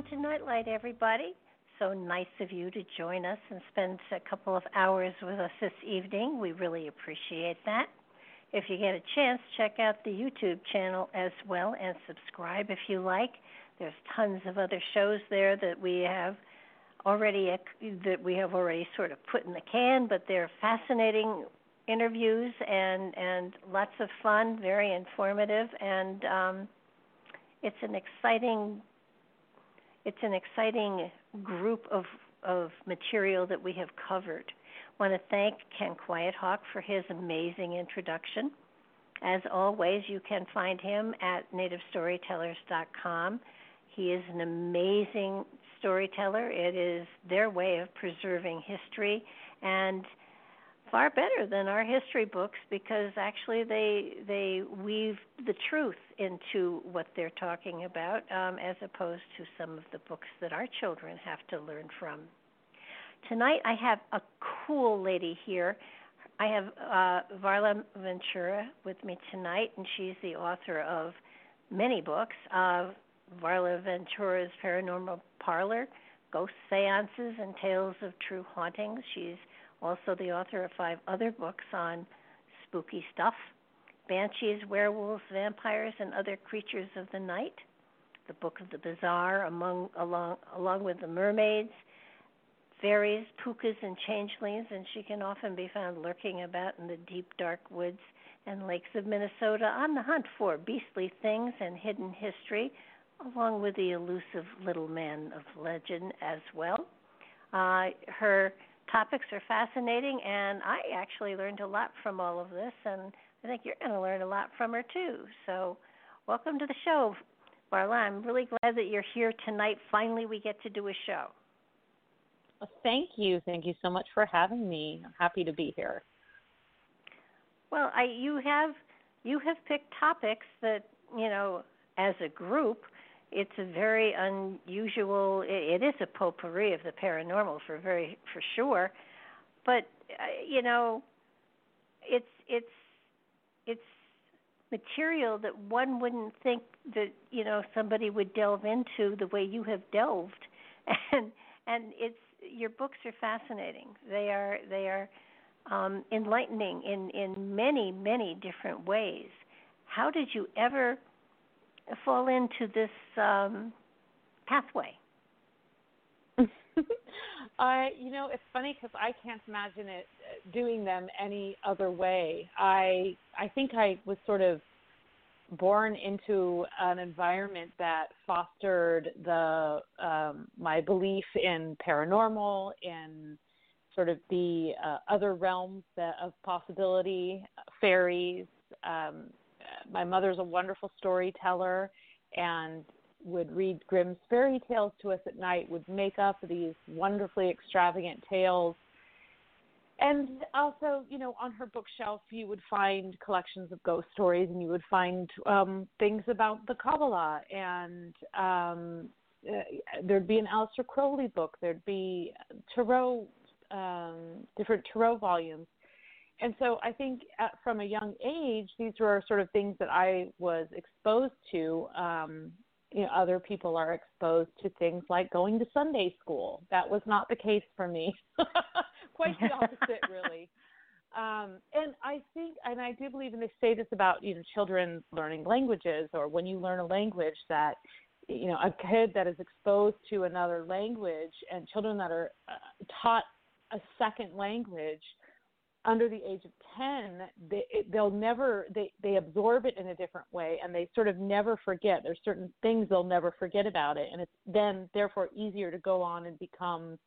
Welcome to Nightlight, everybody. So nice of you to join us and spend a couple of hours with us this evening. We really appreciate that. If you get a chance, check out the YouTube channel as well and subscribe if you like. There's tons of other shows there that we have already that we have already sort of put in the can, but they're fascinating interviews and and lots of fun, very informative, and um, it's an exciting it's an exciting group of of material that we have covered. I want to thank Ken Quiethawk for his amazing introduction. As always, you can find him at nativestorytellers.com. He is an amazing storyteller. It is their way of preserving history and far better than our history books because actually they they weave the truth into what they're talking about um, as opposed to some of the books that our children have to learn from. Tonight I have a cool lady here. I have uh, Varla Ventura with me tonight, and she's the author of many books. Uh, Varla Ventura's Paranormal Parlor, Ghost Seances, and Tales of True Hauntings. She's also the author of five other books on spooky stuff banshees, werewolves, vampires, and other creatures of the night. The Book of the Bizarre, among, along, along with the mermaids, fairies, pukas, and changelings, and she can often be found lurking about in the deep, dark woods and lakes of Minnesota on the hunt for beastly things and hidden history, along with the elusive little man of legend as well. Uh, her topics are fascinating, and I actually learned a lot from all of this, and I think you're going to learn a lot from her too. So, welcome to the show, Varla. I'm really glad that you're here tonight. Finally, we get to do a show. Well, thank you. Thank you so much for having me. I'm happy to be here. Well, I you have you have picked topics that you know as a group it's a very unusual. It, it is a potpourri of the paranormal for very for sure, but uh, you know, it's it's it's material that one wouldn't think that you know somebody would delve into the way you have delved, and and it's your books are fascinating. They are they are um, enlightening in in many many different ways. How did you ever fall into this um, pathway? uh, you know, it's funny because I can't imagine it uh, doing them any other way. I I think I was sort of born into an environment that fostered the um, my belief in paranormal, in sort of the uh, other realms that, of possibility, fairies, um, my mother's a wonderful storyteller and would read Grimm's fairy tales to us at night, would make up these wonderfully extravagant tales. And also, you know, on her bookshelf, you would find collections of ghost stories, and you would find um, things about the Kabbalah and um, uh, there'd be an Aleister Crowley book. There'd be tarot, um, different tarot volumes. And so I think at, from a young age, these were sort of things that I was exposed to. Um, you know, other people are exposed to things like going to Sunday school. That was not the case for me. Quite the opposite, really. Um, and I think, and I do believe, and they say this about you know children learning languages, or when you learn a language, that you know a kid that is exposed to another language, and children that are uh, taught a second language under the age of 10 they they'll never they they absorb it in a different way and they sort of never forget. There's certain things they'll never forget about it and it's then therefore easier to go on and become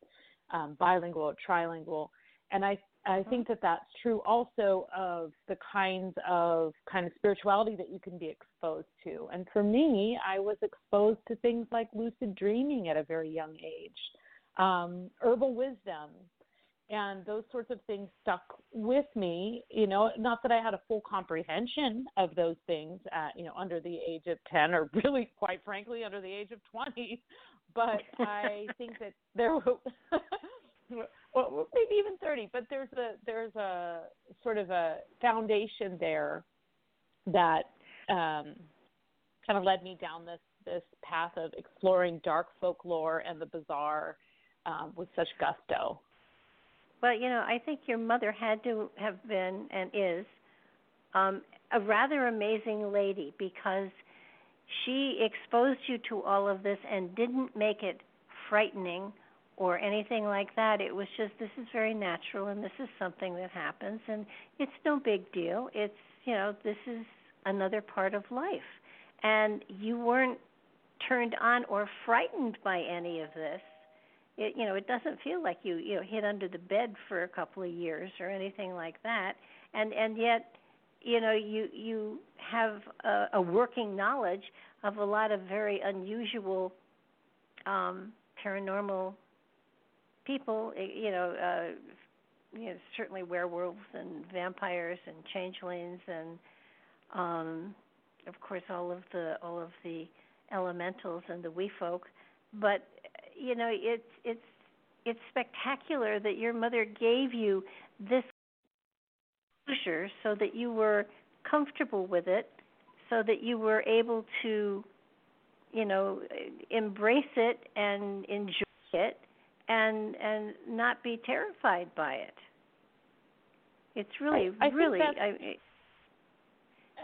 um, bilingual or trilingual. And i i mm-hmm. think that that's true also of the kinds of kind of spirituality that you can be exposed to. And for me i was exposed to things like lucid dreaming at a very young age um, herbal wisdom and those sorts of things stuck with me you know not that i had a full comprehension of those things at you know under the age of 10 or really quite frankly under the age of 20 but i think that there were, well maybe even 30 but there's a there's a sort of a foundation there that um kind of led me down this this path of exploring dark folklore and the bizarre um, with such gusto well, you know, I think your mother had to have been and is um, a rather amazing lady because she exposed you to all of this and didn't make it frightening or anything like that. It was just this is very natural and this is something that happens and it's no big deal. It's, you know, this is another part of life. And you weren't turned on or frightened by any of this it you know it doesn't feel like you you know hid under the bed for a couple of years or anything like that. And and yet you know you you have a, a working knowledge of a lot of very unusual um paranormal people you know uh you know certainly werewolves and vampires and changelings and um of course all of the all of the elementals and the wee folk. But you know it's it's it's spectacular that your mother gave you this closure so that you were comfortable with it so that you were able to you know embrace it and enjoy it and and not be terrified by it. It's really I, I really I,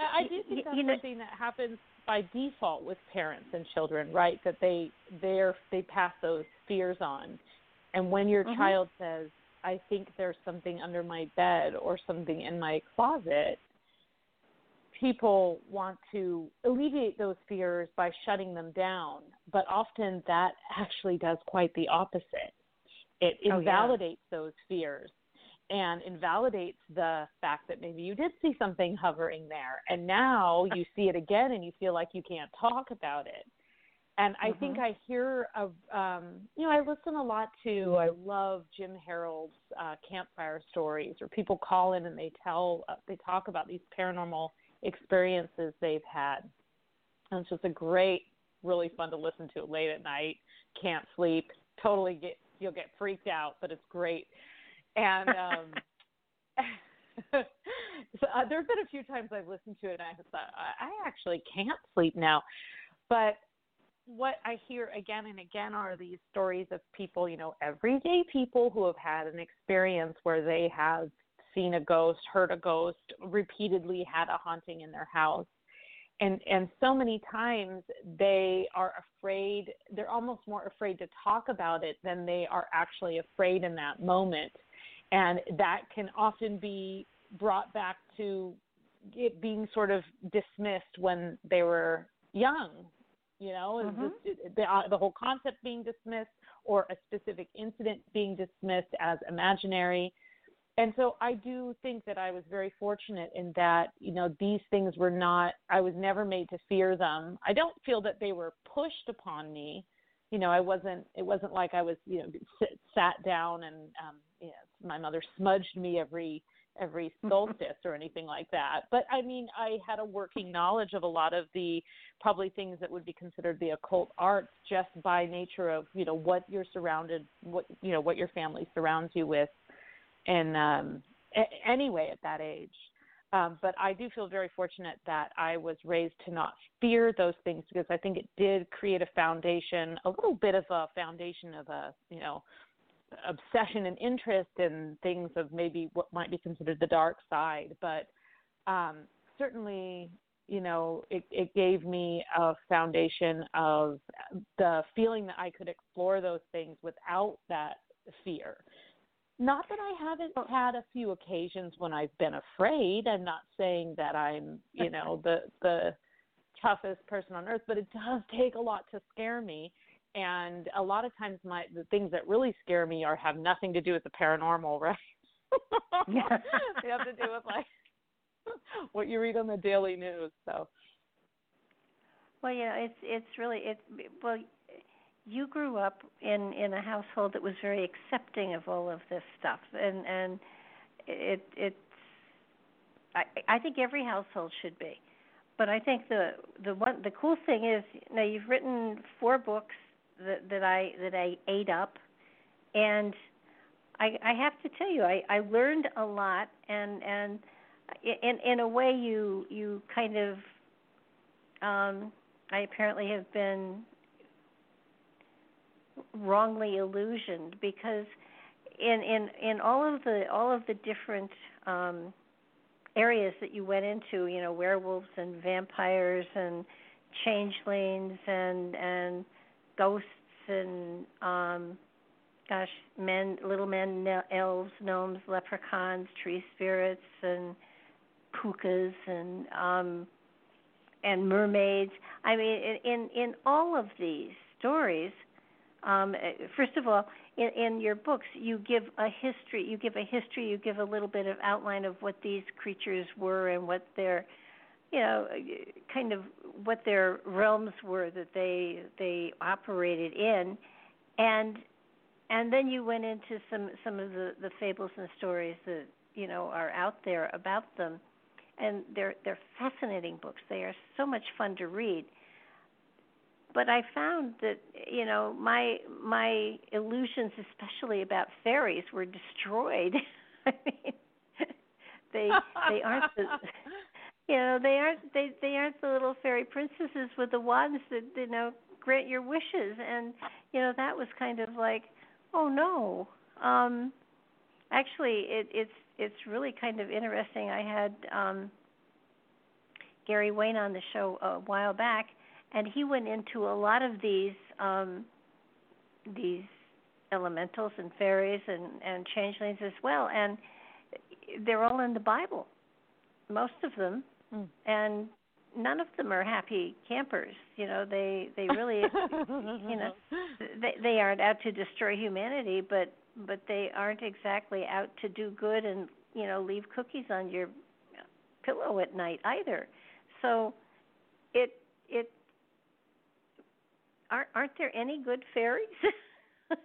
I do think that's you know, something that happens by default with parents and children, right? That they they they pass those fears on. And when your mm-hmm. child says, "I think there's something under my bed or something in my closet," people want to alleviate those fears by shutting them down, but often that actually does quite the opposite. It invalidates oh, yeah. those fears and invalidates the fact that maybe you did see something hovering there. And now you see it again and you feel like you can't talk about it. And i mm-hmm. think i hear of um you know i listen a lot to i love jim harold's uh campfire stories or people call in and they tell uh, they talk about these paranormal experiences they've had. And it's just a great really fun to listen to late at night can't sleep totally get you'll get freaked out but it's great and um, so, uh, there have been a few times I've listened to it and I thought I actually can't sleep now. But what I hear again and again are these stories of people, you know, everyday people who have had an experience where they have seen a ghost, heard a ghost, repeatedly had a haunting in their house. And and so many times they are afraid, they're almost more afraid to talk about it than they are actually afraid in that moment and that can often be brought back to it being sort of dismissed when they were young you know mm-hmm. just, the, uh, the whole concept being dismissed or a specific incident being dismissed as imaginary. And so i do think that i was very fortunate in that you know these things were not i was never made to fear them. I don't feel that they were pushed upon me you know i wasn't it wasn't like i was you know sit, sat down and um you know, my mother smudged me every every solstice or anything like that. But I mean, I had a working knowledge of a lot of the probably things that would be considered the occult arts just by nature of you know what you're surrounded, what you know what your family surrounds you with, and um, a- anyway at that age. Um, but I do feel very fortunate that I was raised to not fear those things because I think it did create a foundation, a little bit of a foundation of a, you know, obsession and interest in things of maybe what might be considered the dark side. But um, certainly, you know, it, it gave me a foundation of the feeling that I could explore those things without that fear. Not that I haven't had a few occasions when I've been afraid. I'm not saying that I'm, you know, the the toughest person on earth, but it does take a lot to scare me. And a lot of times, my the things that really scare me are have nothing to do with the paranormal, right? yeah. they have to do with like what you read on the daily news. So. Well, you know, it's it's really it's well you grew up in in a household that was very accepting of all of this stuff and and it it's i i think every household should be. But i think the the one the cool thing is now you've written four books that that i that i ate up and i i have to tell you i i learned a lot and and in in a way you you kind of um i apparently have been wrongly illusioned because in in in all of the all of the different um areas that you went into you know werewolves and vampires and changelings and and ghosts and um gosh men little men elves gnomes leprechauns tree spirits and pukas and um and mermaids. I mean in in all of these stories um, first of all, in, in your books, you give a history. You give a history. You give a little bit of outline of what these creatures were and what their, you know, kind of what their realms were that they they operated in, and and then you went into some some of the the fables and stories that you know are out there about them, and they're they're fascinating books. They are so much fun to read but I found that you know my my illusions, especially about fairies, were destroyed. I mean, they they aren't the you know they aren't they they aren't the little fairy princesses with the wands that you know grant your wishes, and you know that was kind of like oh no. Um, actually, it, it's it's really kind of interesting. I had um, Gary Wayne on the show a while back and he went into a lot of these um, these elementals and fairies and and changelings as well, and they're all in the Bible, most of them, mm. and none of them are happy campers. You know, they they really, you know, they they aren't out to destroy humanity, but but they aren't exactly out to do good and you know leave cookies on your pillow at night either. So it it aren't aren't there any good fairies?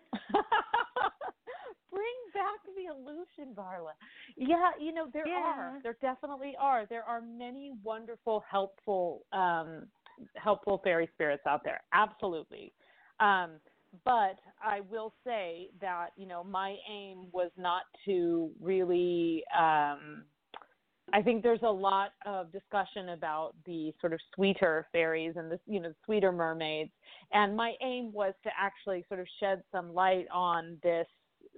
Bring back the illusion, Darla. Yeah, you know there yeah. are. There definitely are. There are many wonderful, helpful, um, helpful fairy spirits out there. Absolutely. Um, but I will say that you know my aim was not to really um, I think there's a lot of discussion about the sort of sweeter fairies and the you know sweeter mermaids, and my aim was to actually sort of shed some light on this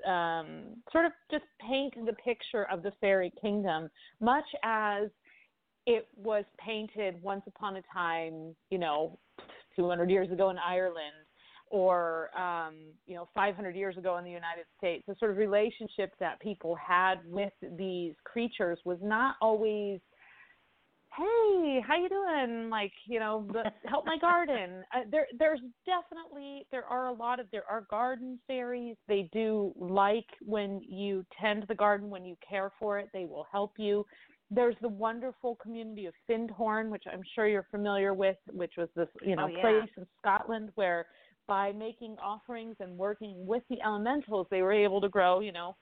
um, sort of just paint the picture of the fairy kingdom, much as it was painted once upon a time, you know, 200 years ago in Ireland or um, you know 500 years ago in the United States. The sort of relationship that people had with these creatures was not always, "Hey, how you doing?" Like you know, help my garden. Uh, there, there's definitely there are a lot of there are garden fairies. They do like when you tend the garden, when you care for it. They will help you. There's the wonderful community of Findhorn, which I'm sure you're familiar with, which was this you know oh, yeah. place in Scotland where by making offerings and working with the elementals, they were able to grow, you know,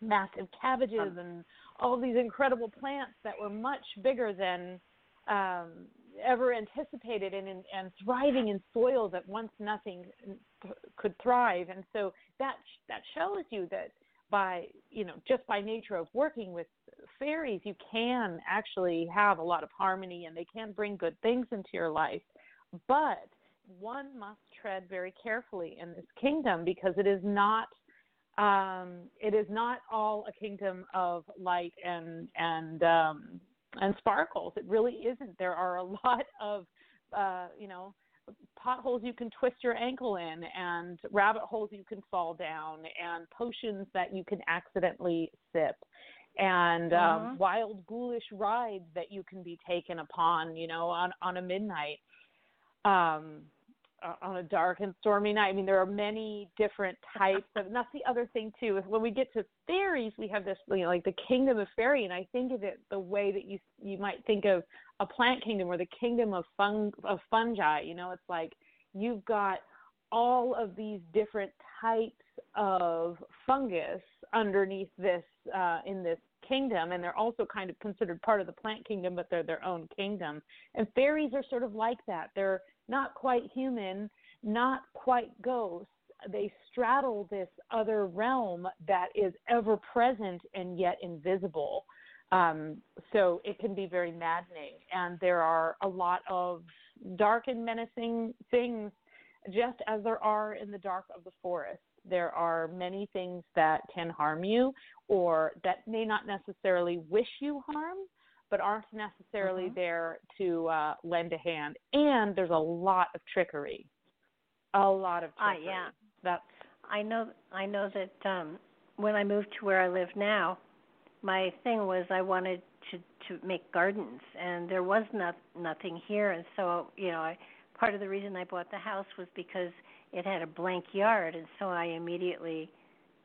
massive cabbages and all these incredible plants that were much bigger than um, ever anticipated and, and thriving in soils that once nothing could thrive. And so that that shows you that by you know just by nature of working with fairies, you can actually have a lot of harmony and they can bring good things into your life. But one must tread very carefully in this kingdom because it is not um, it is not all a kingdom of light and and um, and sparkles. It really isn't. There are a lot of uh, you know potholes you can twist your ankle in and rabbit holes you can fall down and potions that you can accidentally sip and um, uh-huh. wild ghoulish rides that you can be taken upon you know on on a midnight um on a dark and stormy night. I mean, there are many different types of. And that's the other thing too. Is when we get to fairies, we have this, you know, like the kingdom of fairy, and I think of it the way that you you might think of a plant kingdom or the kingdom of fung of fungi. You know, it's like you've got all of these different types of fungus underneath this uh, in this kingdom, and they're also kind of considered part of the plant kingdom, but they're their own kingdom. And fairies are sort of like that. They're not quite human, not quite ghosts. They straddle this other realm that is ever present and yet invisible. Um, so it can be very maddening. And there are a lot of dark and menacing things, just as there are in the dark of the forest there are many things that can harm you or that may not necessarily wish you harm but aren't necessarily mm-hmm. there to uh, lend a hand. And there's a lot of trickery. A lot of ah, trickery. Uh, yeah. That's i know i know that um when i moved to where i live now my thing was i wanted to to make gardens. And there was not nothing here. And so you know i part of the reason i bought the house was because it had a blank yard, and so I immediately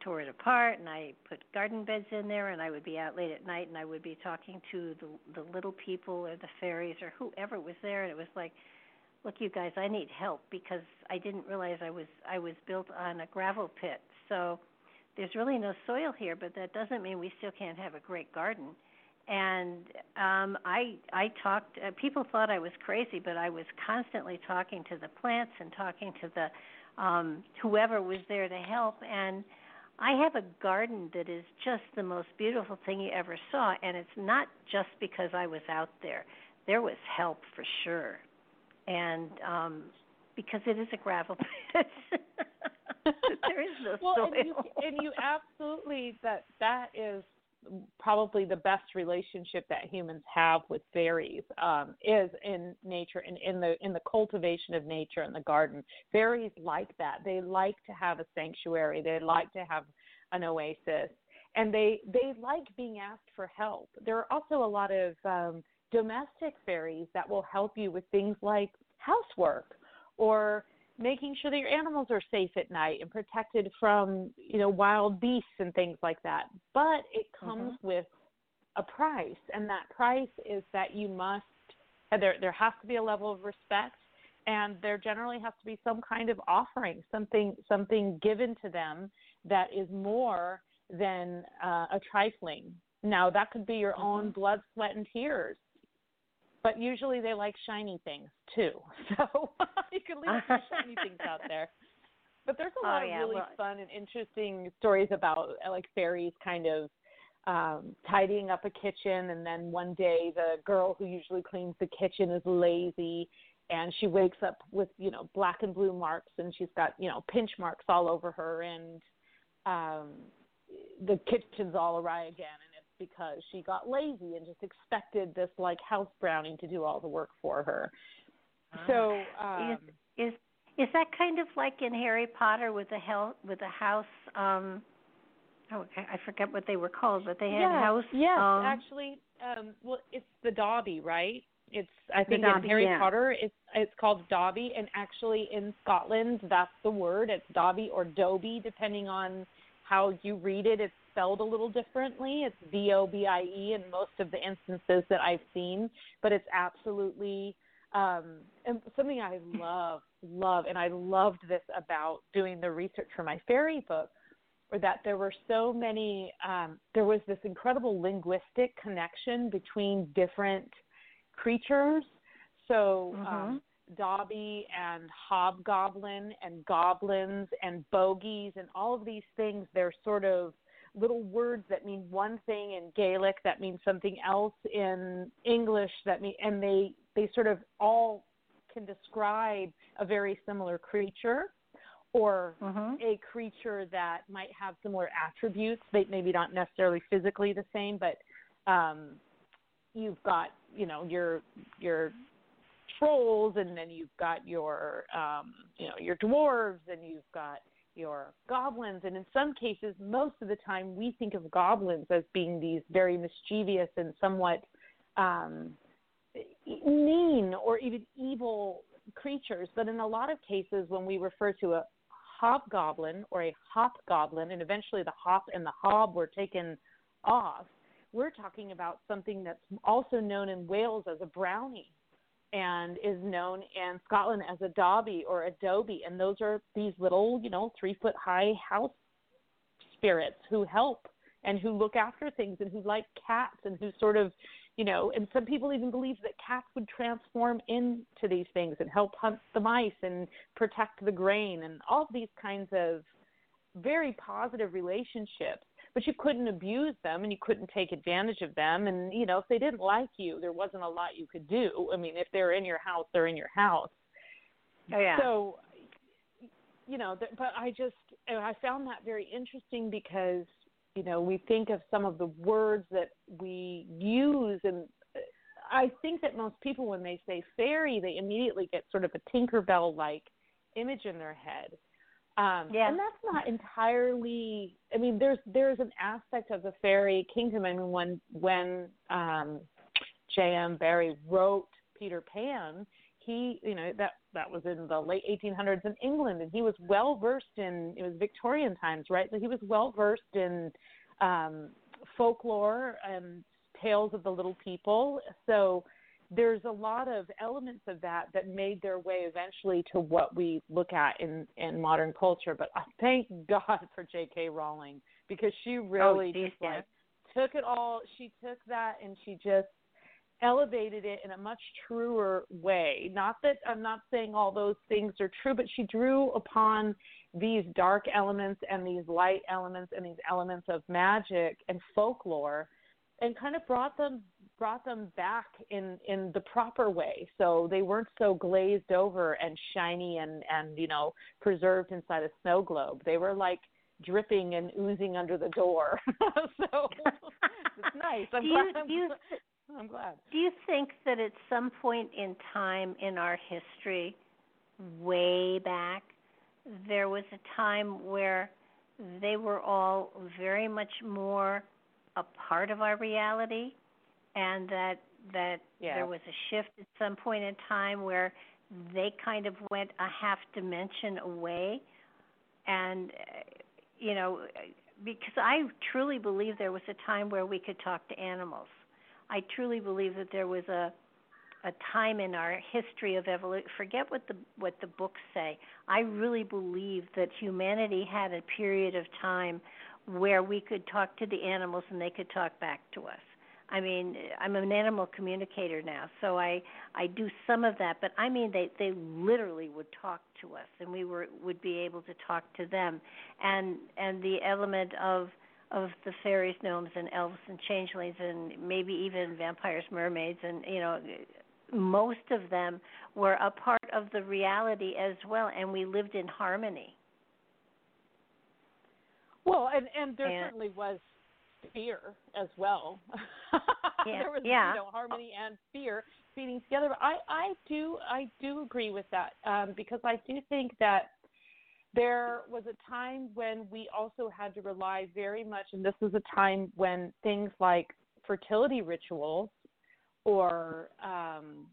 tore it apart and I put garden beds in there and I would be out late at night and I would be talking to the the little people or the fairies or whoever was there and it was like look you guys I need help because I didn't realize I was I was built on a gravel pit. So there's really no soil here but that doesn't mean we still can't have a great garden. And um i i talked uh, people thought i was crazy but i was constantly talking to the plants and talking to the um whoever was there to help and i have a garden that is just the most beautiful thing you ever saw and it's not just because i was out there. There was help for sure. And um because it is a gravel pit. There is no well, soil. and you, and you absolutely that that is probably the best relationship that humans have with fairies um, is in nature and in, the in the cultivation of nature in the garden. Fairies like that. They like to have a sanctuary. They like to have an oasis, and they they like being asked for help. There are also a lot of um, domestic fairies that will help you with things like housework or making sure that your animals are safe at night and protected from you know wild beasts and things like that but it comes mm-hmm. with a price and that price is that you must there there has to be a level of respect and there generally has to be some kind of offering something something given to them that is more than uh, a trifling now that could be your mm-hmm. own blood sweat and tears but usually they like shiny things too. So you can leave some shiny things out there. But there's a lot oh, yeah, of really well, fun and interesting stories about uh, like fairies kind of um tidying up a kitchen and then one day the girl who usually cleans the kitchen is lazy and she wakes up with you know black and blue marks and she's got you know pinch marks all over her and um the kitchen's all awry again because she got lazy and just expected this like house brownie to do all the work for her. Ah. So um, is, is is that kind of like in Harry Potter with the hell with the house? um Oh, I forget what they were called, but they had yes, house. Yes, um, actually, um, well, it's the Dobby, right? It's I think Dobby, in Harry yeah. Potter, it's it's called Dobby, and actually in Scotland, that's the word. It's Dobby or Dobie, depending on how you read it. It's spelled a little differently. It's D O B I E in most of the instances that I've seen, but it's absolutely um, something I love, love, and I loved this about doing the research for my fairy book or that there were so many, um, there was this incredible linguistic connection between different creatures. So, mm-hmm. um, Dobby and Hobgoblin and goblins and bogies and all of these things, they're sort of little words that mean one thing in Gaelic that means something else in English that mean and they they sort of all can describe a very similar creature or mm-hmm. a creature that might have similar attributes. They maybe not necessarily physically the same, but um, you've got you know your your trolls, and then you've got your um, you know your dwarves, and you've got your goblins. And in some cases, most of the time, we think of goblins as being these very mischievous and somewhat um, mean or even evil creatures. But in a lot of cases, when we refer to a hobgoblin or a hopgoblin, and eventually the hop and the hob were taken off, we're talking about something that's also known in Wales as a brownie and is known in Scotland as a dobby or a dobie. And those are these little, you know, three foot high house spirits who help and who look after things and who like cats and who sort of you know, and some people even believe that cats would transform into these things and help hunt the mice and protect the grain and all these kinds of very positive relationships. But you couldn't abuse them and you couldn't take advantage of them. And, you know, if they didn't like you, there wasn't a lot you could do. I mean, if they're in your house, they're in your house. Oh, yeah. So, you know, but I just, I found that very interesting because you know, we think of some of the words that we use, and uh, I think that most people, when they say fairy, they immediately get sort of a Tinkerbell like image in their head. Um, yeah. And that's not entirely. I mean, there's there's an aspect of the fairy kingdom. I mean, when when um, J.M. Barrie wrote Peter Pan, he you know that that was in the late 1800s in England, and he was well versed in it was Victorian times, right? So he was well versed in um, folklore and tales of the little people. So there's a lot of elements of that that made their way eventually to what we look at in in modern culture. But I thank God for J.K. Rowling because she oh, really oh, just like took it all. She took that and she just elevated it in a much truer way. Not that I'm not saying all those things are true, but she drew upon these dark elements and these light elements and these elements of magic and folklore and kind of brought them brought them back in in the proper way. So they weren't so glazed over and shiny and and you know preserved inside a snow globe. They were like dripping and oozing under the door. So it's nice. I'm do glad you, I'm, you, I'm glad. do you think that at some point in time in our history way back there was a time where they were all very much more a part of our reality and that that yeah. there was a shift at some point in time where they kind of went a half dimension away and uh, you know because I truly believe there was a time where we could talk to animals. I truly believe that there was a a time in our history of evolution. Forget what the what the books say. I really believe that humanity had a period of time where we could talk to the animals and they could talk back to us. I mean, I'm an animal communicator now, so I I do some of that, but I mean they they literally would talk to us and we were would be able to talk to them. And and the element of of the fairies, gnomes, and elves and changelings, and maybe even vampires, mermaids, and you know most of them were a part of the reality as well, and we lived in harmony. Well, and and there and, certainly was fear as well. Yeah, there was yeah. you know harmony and fear feeding together. But I I do I do agree with that um, because I do think that there was a time when we also had to rely very much, and this was a time when things like fertility rituals or um,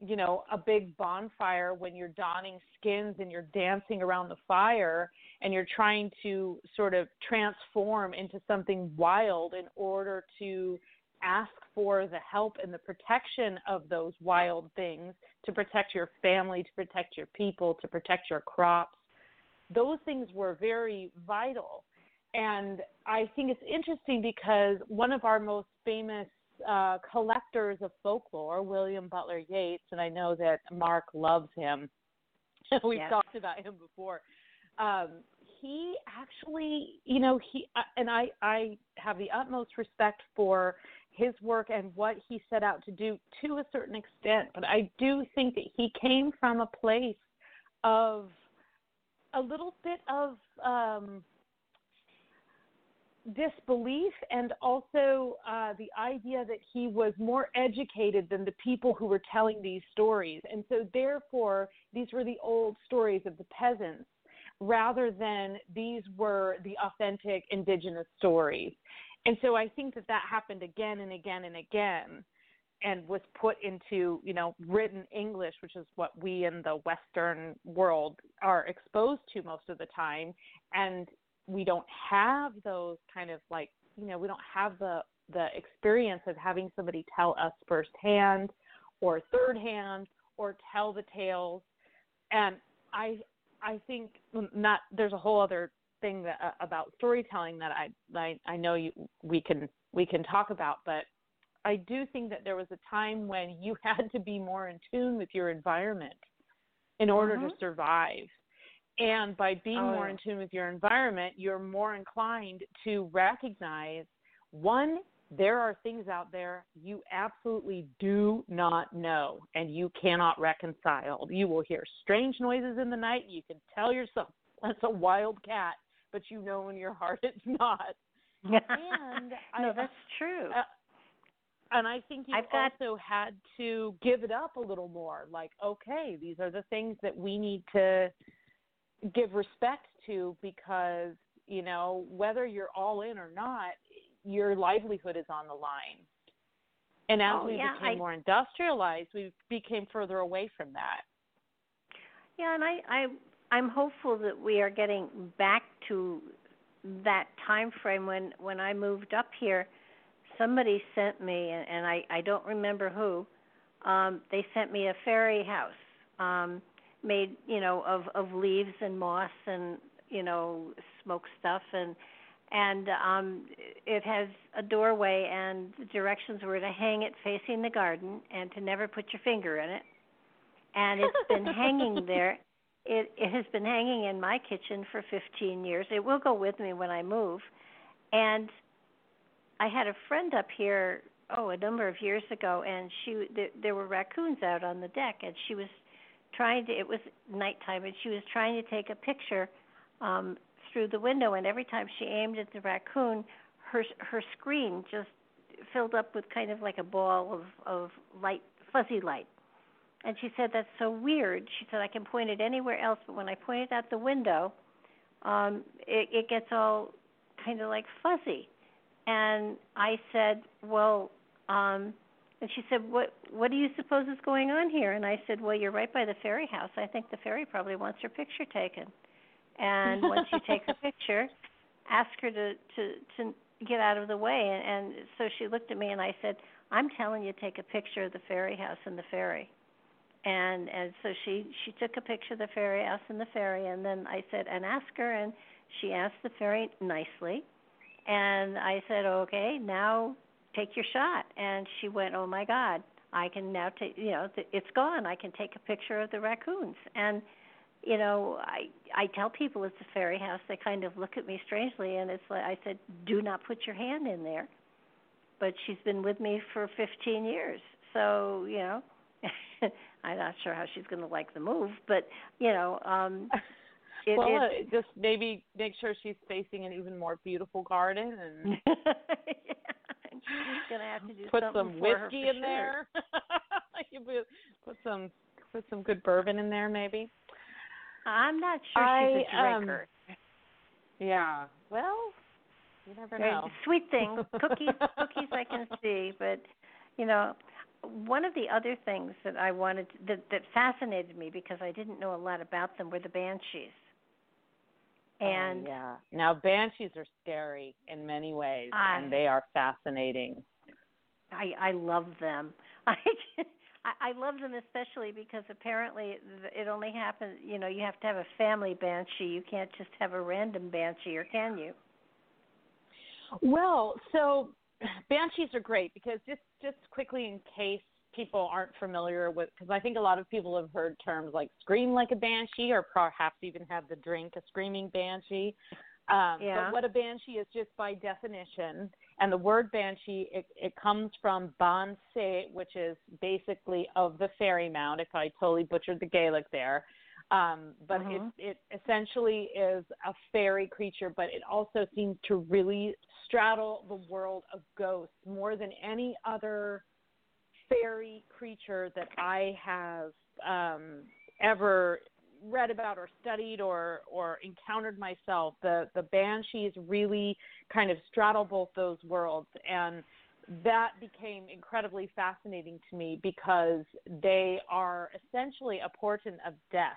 you know a big bonfire when you're donning skins and you're dancing around the fire and you're trying to sort of transform into something wild in order to ask for the help and the protection of those wild things to protect your family to protect your people to protect your crops. Those things were very vital. And I think it's interesting because one of our most famous uh, collectors of folklore, William Butler Yeats, and I know that Mark loves him. We've yes. talked about him before. Um, he actually, you know, he uh, and I, I have the utmost respect for his work and what he set out to do to a certain extent. But I do think that he came from a place of a little bit of um, disbelief and also uh, the idea that he was more educated than the people who were telling these stories. And so, therefore, these were the old stories of the peasants rather than these were the authentic indigenous stories. And so, I think that that happened again and again and again and was put into you know written english which is what we in the western world are exposed to most of the time and we don't have those kind of like you know we don't have the the experience of having somebody tell us firsthand or third hand or tell the tales and i i think not there's a whole other thing that uh, about storytelling that i i i know you we can we can talk about but i do think that there was a time when you had to be more in tune with your environment in order mm-hmm. to survive and by being oh, more yeah. in tune with your environment, you're more inclined to recognize one, there are things out there you absolutely do not know and you cannot reconcile. You will hear strange noises in the night. You can tell yourself that's a wild cat, but you know in your heart it's not. and no, I, that's true. Uh, and I think you got, also had to give it up a little more. Like, okay, these are the things that we need to give respect to because you know whether you're all in or not your livelihood is on the line. And as oh, we yeah, became I, more industrialized we became further away from that. Yeah and i i i'm hopeful that we are getting back to that time frame when when i moved up here. Somebody sent me and, and i i don't remember who um they sent me a fairy house. Um made you know of of leaves and moss and you know smoke stuff. And and um it has a doorway and the directions were to hang it facing the garden and to never put your finger in it. And it's been hanging there. It it has been hanging in my kitchen for 15 years. It will go with me when i move. And i had a friend up here oh a number of years ago and she there, there were raccoons out on the deck and she was trying to it was nighttime and she was trying to take a picture um through the window and every time she aimed at the raccoon her her screen just filled up with kind of like a ball of of light fuzzy light. And she said that's so weird. She said i can point it anywhere else but when i point it out the window um it it gets all kind of like fuzzy. And i said well um and she said, "What what do you suppose is going on here?" And I said, "Well, you're right by the fairy house. I think the fairy probably wants your picture taken. And once you take the picture, ask her to to to get out of the way." And, and so she looked at me, and I said, "I'm telling you, take a picture of the fairy house and the fairy." And and so she she took a picture of the fairy house and the fairy, and then I said, "And ask her." And she asked the fairy nicely, and I said, "Okay, now." Take your shot. And she went oh my god i can now take you know it's gone. I can take a picture of the raccoons. And you know i i tell people it's a fairy house they kind of look at me strangely and it's like i said do not put your hand in there. But she's been with me for 15 years. So you know i'm not sure how she's going to like the move but you know um it, well, it, just maybe make sure she's facing an even more beautiful garden and yeah she's gonna have to do put some whiskey in sure. there. you put, some put some good bourbon in there, maybe. I'm not sure I, she's a drinker. Um, yeah. Well, you never know. Sweet things, cookies, cookies I can see, but you know, one of the other things that I wanted to, that that fascinated me because I didn't know a lot about them were the banshees. Oh, And oh, yeah. Now banshees are scary in many ways, I, and they are fascinating. I I love them. I I love them especially because apparently it only happens. You know, you have to have a family banshee. You can't just have a random banshee, or can you? Well, so banshees are great because just just quickly in case people aren't familiar with because I think a lot of people have heard terms like scream like a banshee or perhaps even have the drink a screaming banshee. Um, yeah. But what a banshee is just by definition, and the word banshee it, it comes from ban which is basically of the fairy mound. If I totally butchered the Gaelic there, um, but mm-hmm. it it essentially is a fairy creature, but it also seems to really straddle the world of ghosts more than any other fairy creature that I have um, ever read about or studied or or encountered myself. The the banshees really kind of straddle both those worlds and that became incredibly fascinating to me because they are essentially a portent of death.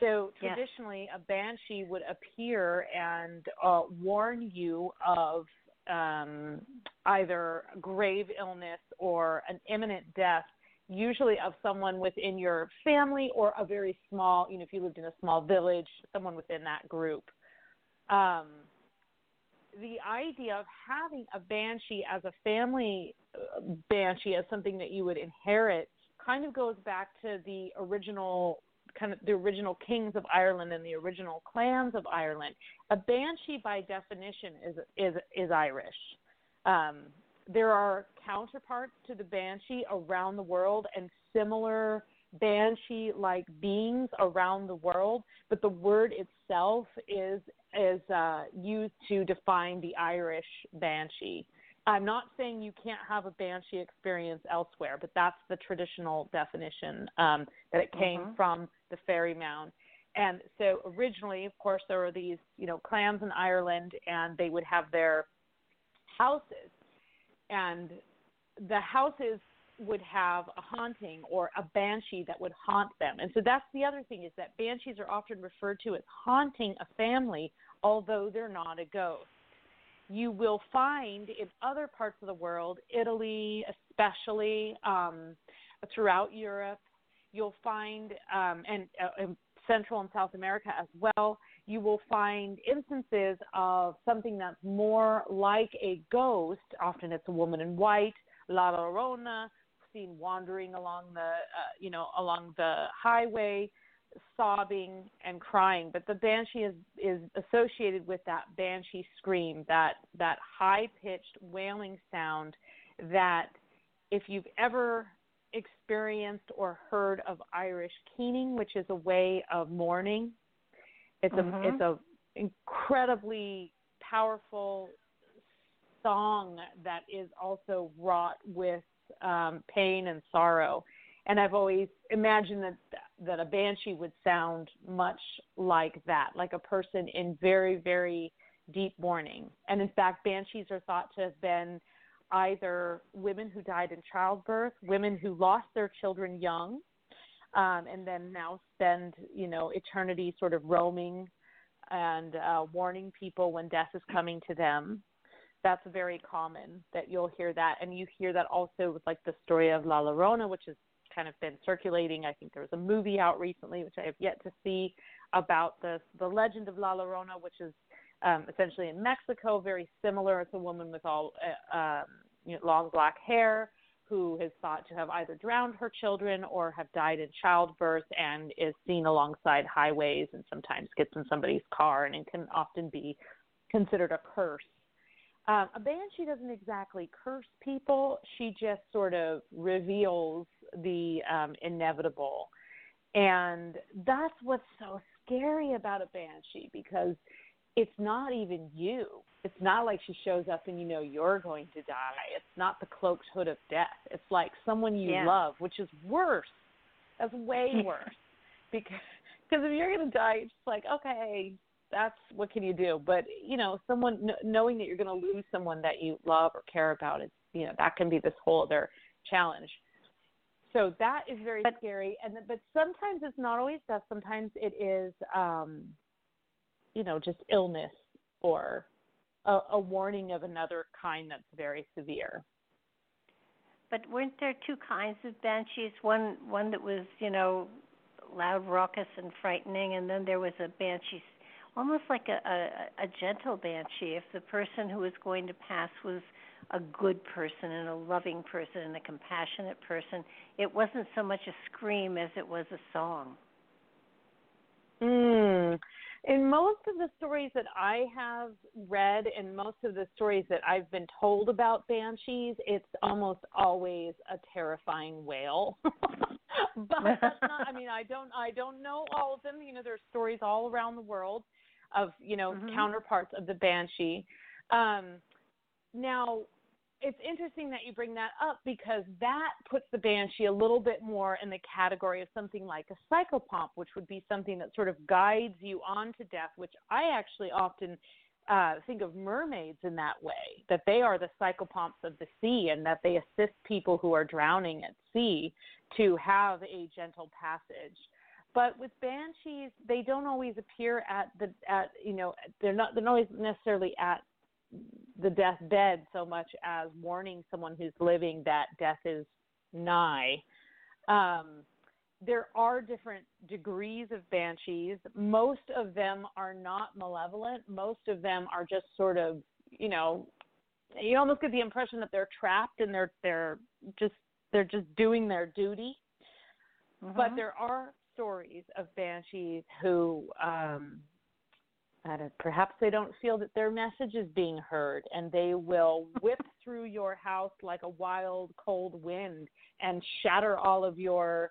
So traditionally, yes. a banshee would appear and uh, warn you of um, either grave illness or an imminent death, usually of someone within your family or a very small, you know, if you lived in a small village, someone within that group. Um, the idea of having a banshee as a family uh, banshee as something that you would inherit kind of goes back to the original kind of the original kings of Ireland and the original clans of Ireland. A banshee, by definition, is is is Irish. Um, there are counterparts to the banshee around the world and similar banshee-like beings around the world, but the word itself is is uh, used to define the Irish banshee. I'm not saying you can't have a banshee experience elsewhere, but that's the traditional definition um, that it came mm-hmm. from the fairy mound. And so originally, of course, there were these, you know, clans in Ireland, and they would have their houses, and the houses would have a haunting or a banshee that would haunt them. And so that's the other thing is that banshees are often referred to as haunting a family, although they're not a ghost you will find in other parts of the world, Italy especially, um, throughout Europe, you'll find, um, and uh, in Central and South America as well, you will find instances of something that's more like a ghost. Often it's a woman in white, La Llorona, seen wandering along the, uh, you know, along the highway sobbing and crying, but the banshee is is associated with that banshee scream, that that high pitched wailing sound that if you've ever experienced or heard of Irish keening, which is a way of mourning, it's mm-hmm. a it's a incredibly powerful song that is also wrought with um, pain and sorrow and I've always imagined that that a banshee would sound much like that, like a person in very very deep mourning. And in fact, banshees are thought to have been either women who died in childbirth, women who lost their children young, um, and then now spend you know eternity sort of roaming and uh, warning people when death is coming to them. That's very common that you'll hear that, and you hear that also with like the story of La Llorona, which is kind of been circulating. I think there was a movie out recently, which I have yet to see, about the the legend of La Llorona, which is um, essentially in Mexico, very similar. It's a woman with all uh, um, you know, long black hair who is thought to have either drowned her children or have died in childbirth and is seen alongside highways and sometimes gets in somebody's car and it can often be considered a curse. Um, a banshee doesn't exactly curse people. She just sort of reveals the um, inevitable. And that's what's so scary about a banshee because it's not even you. It's not like she shows up and you know you're going to die. It's not the cloaked hood of death. It's like someone you yeah. love, which is worse. That's way worse. because because if you're going to die, it's just like, okay, that's what can you do? But you know, someone knowing that you're going to lose someone that you love or care about, it's you know that can be this whole other challenge. So that is very but, scary, and but sometimes it's not always death. Sometimes it is, um, you know, just illness or a, a warning of another kind that's very severe. But weren't there two kinds of banshees? One one that was, you know, loud, raucous, and frightening, and then there was a banshee almost like a, a a gentle banshee if the person who was going to pass was a good person and a loving person and a compassionate person it wasn't so much a scream as it was a song mm. in most of the stories that i have read and most of the stories that i've been told about banshees it's almost always a terrifying wail but not i mean i don't i don't know all of them you know there's stories all around the world of you know mm-hmm. counterparts of the banshee. Um, now, it's interesting that you bring that up because that puts the banshee a little bit more in the category of something like a psychopomp, which would be something that sort of guides you on to death. Which I actually often uh, think of mermaids in that way, that they are the psychopomps of the sea, and that they assist people who are drowning at sea to have a gentle passage. But with banshees, they don't always appear at the at you know they're not they're not always necessarily at the deathbed so much as warning someone who's living that death is nigh. Um, there are different degrees of banshees. Most of them are not malevolent. Most of them are just sort of, you know, you almost get the impression that they're trapped and they're they're just they're just doing their duty. Mm-hmm. But there are stories of banshees who um, perhaps they don't feel that their message is being heard and they will whip through your house like a wild cold wind and shatter all of your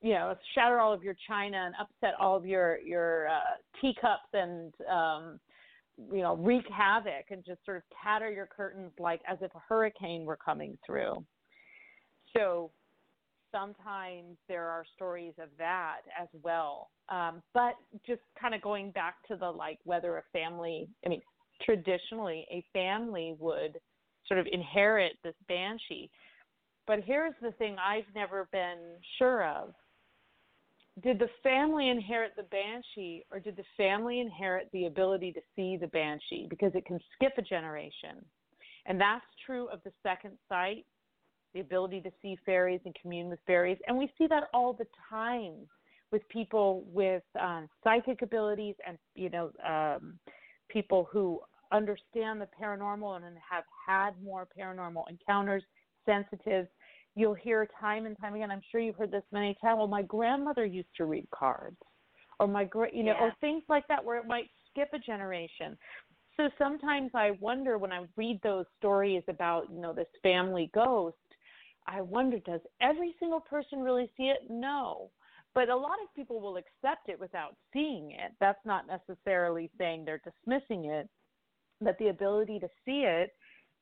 you know shatter all of your china and upset all of your your uh, teacups and um you know wreak havoc and just sort of tatter your curtains like as if a hurricane were coming through. So sometimes there are stories of that as well. Um, but just kind of going back to the like whether a family, I mean, traditionally a family would sort of inherit this banshee. But here's the thing I've never been sure of. Did the family inherit the banshee, or did the family inherit the ability to see the banshee? Because it can skip a generation. And that's true of the second sight the ability to see fairies and commune with fairies. And we see that all the time with people with um, psychic abilities and, you know, um, people who understand the paranormal and have had more paranormal encounters, sensitives. You'll hear time and time again. I'm sure you've heard this many times. Well, my grandmother used to read cards, or my great, you know, yeah. or things like that, where it might skip a generation. So sometimes I wonder when I read those stories about, you know, this family ghost, I wonder, does every single person really see it? No. But a lot of people will accept it without seeing it. That's not necessarily saying they're dismissing it, but the ability to see it,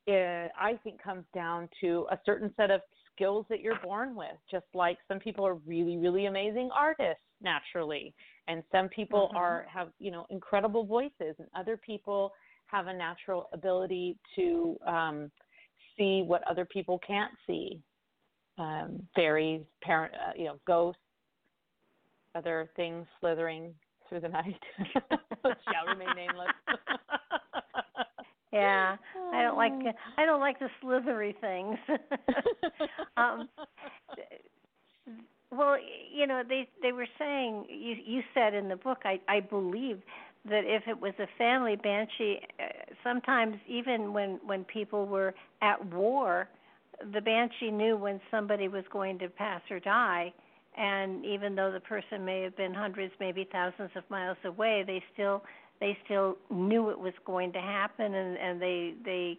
it, I think, comes down to a certain set of skills that you're born with. Just like some people are really, really amazing artists naturally, and some people mm-hmm. are have you know incredible voices, and other people have a natural ability to um, see what other people can't see um, fairies, parent, uh, you know, ghosts, other things slithering through the night, shall remain nameless. yeah, I don't like I don't like the slithery things. um, well, you know, they they were saying you you said in the book, I I believe that if it was a family banshee, uh, sometimes even when when people were at war, the banshee knew when somebody was going to pass or die and even though the person may have been hundreds maybe thousands of miles away they still they still knew it was going to happen and and they they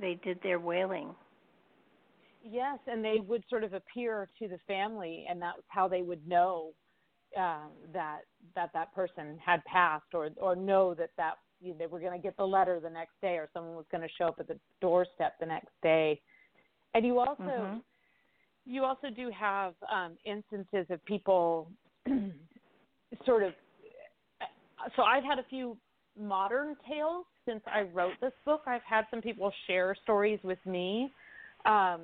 they did their wailing. Yes and they would sort of appear to the family and that's how they would know um that that that person had passed or or know that that you know, they were going to get the letter the next day or someone was going to show up at the doorstep the next day and you also mm-hmm. you also do have um, instances of people sort of. So I've had a few modern tales since I wrote this book. I've had some people share stories with me. Um,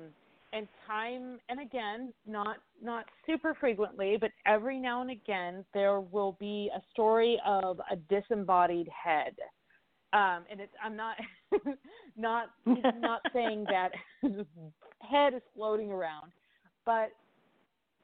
and time and again not not super frequently but every now and again there will be a story of a disembodied head um, and it's I'm not not not saying that head is floating around, but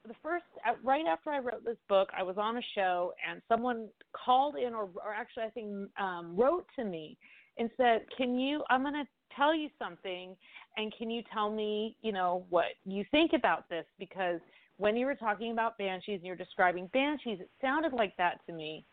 the first uh, right after I wrote this book, I was on a show and someone called in, or, or actually I think um, wrote to me and said, "Can you? I'm going to tell you something, and can you tell me, you know, what you think about this? Because when you were talking about banshees and you're describing banshees, it sounded like that to me."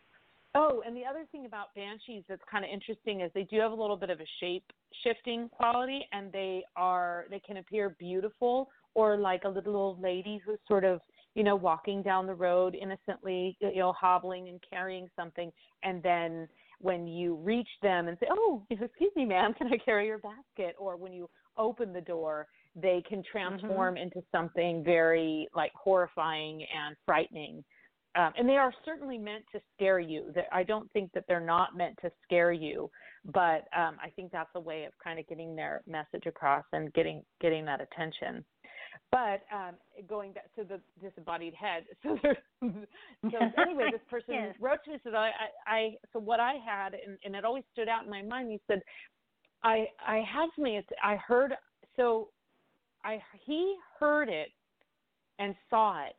Oh, and the other thing about banshees that's kind of interesting is they do have a little bit of a shape shifting quality, and they are they can appear beautiful or like a little old lady who's sort of you know walking down the road innocently you know hobbling and carrying something and then when you reach them and say oh excuse me ma'am can i carry your basket or when you open the door they can transform mm-hmm. into something very like horrifying and frightening um, and they are certainly meant to scare you. I don't think that they're not meant to scare you, but um, I think that's a way of kind of getting their message across and getting getting that attention. But um, going back to the disembodied head, so so anyway, this person yes. wrote to me said I, I, I so what I had and, and it always stood out in my mind. He said, I I had something. I heard so I he heard it and saw it,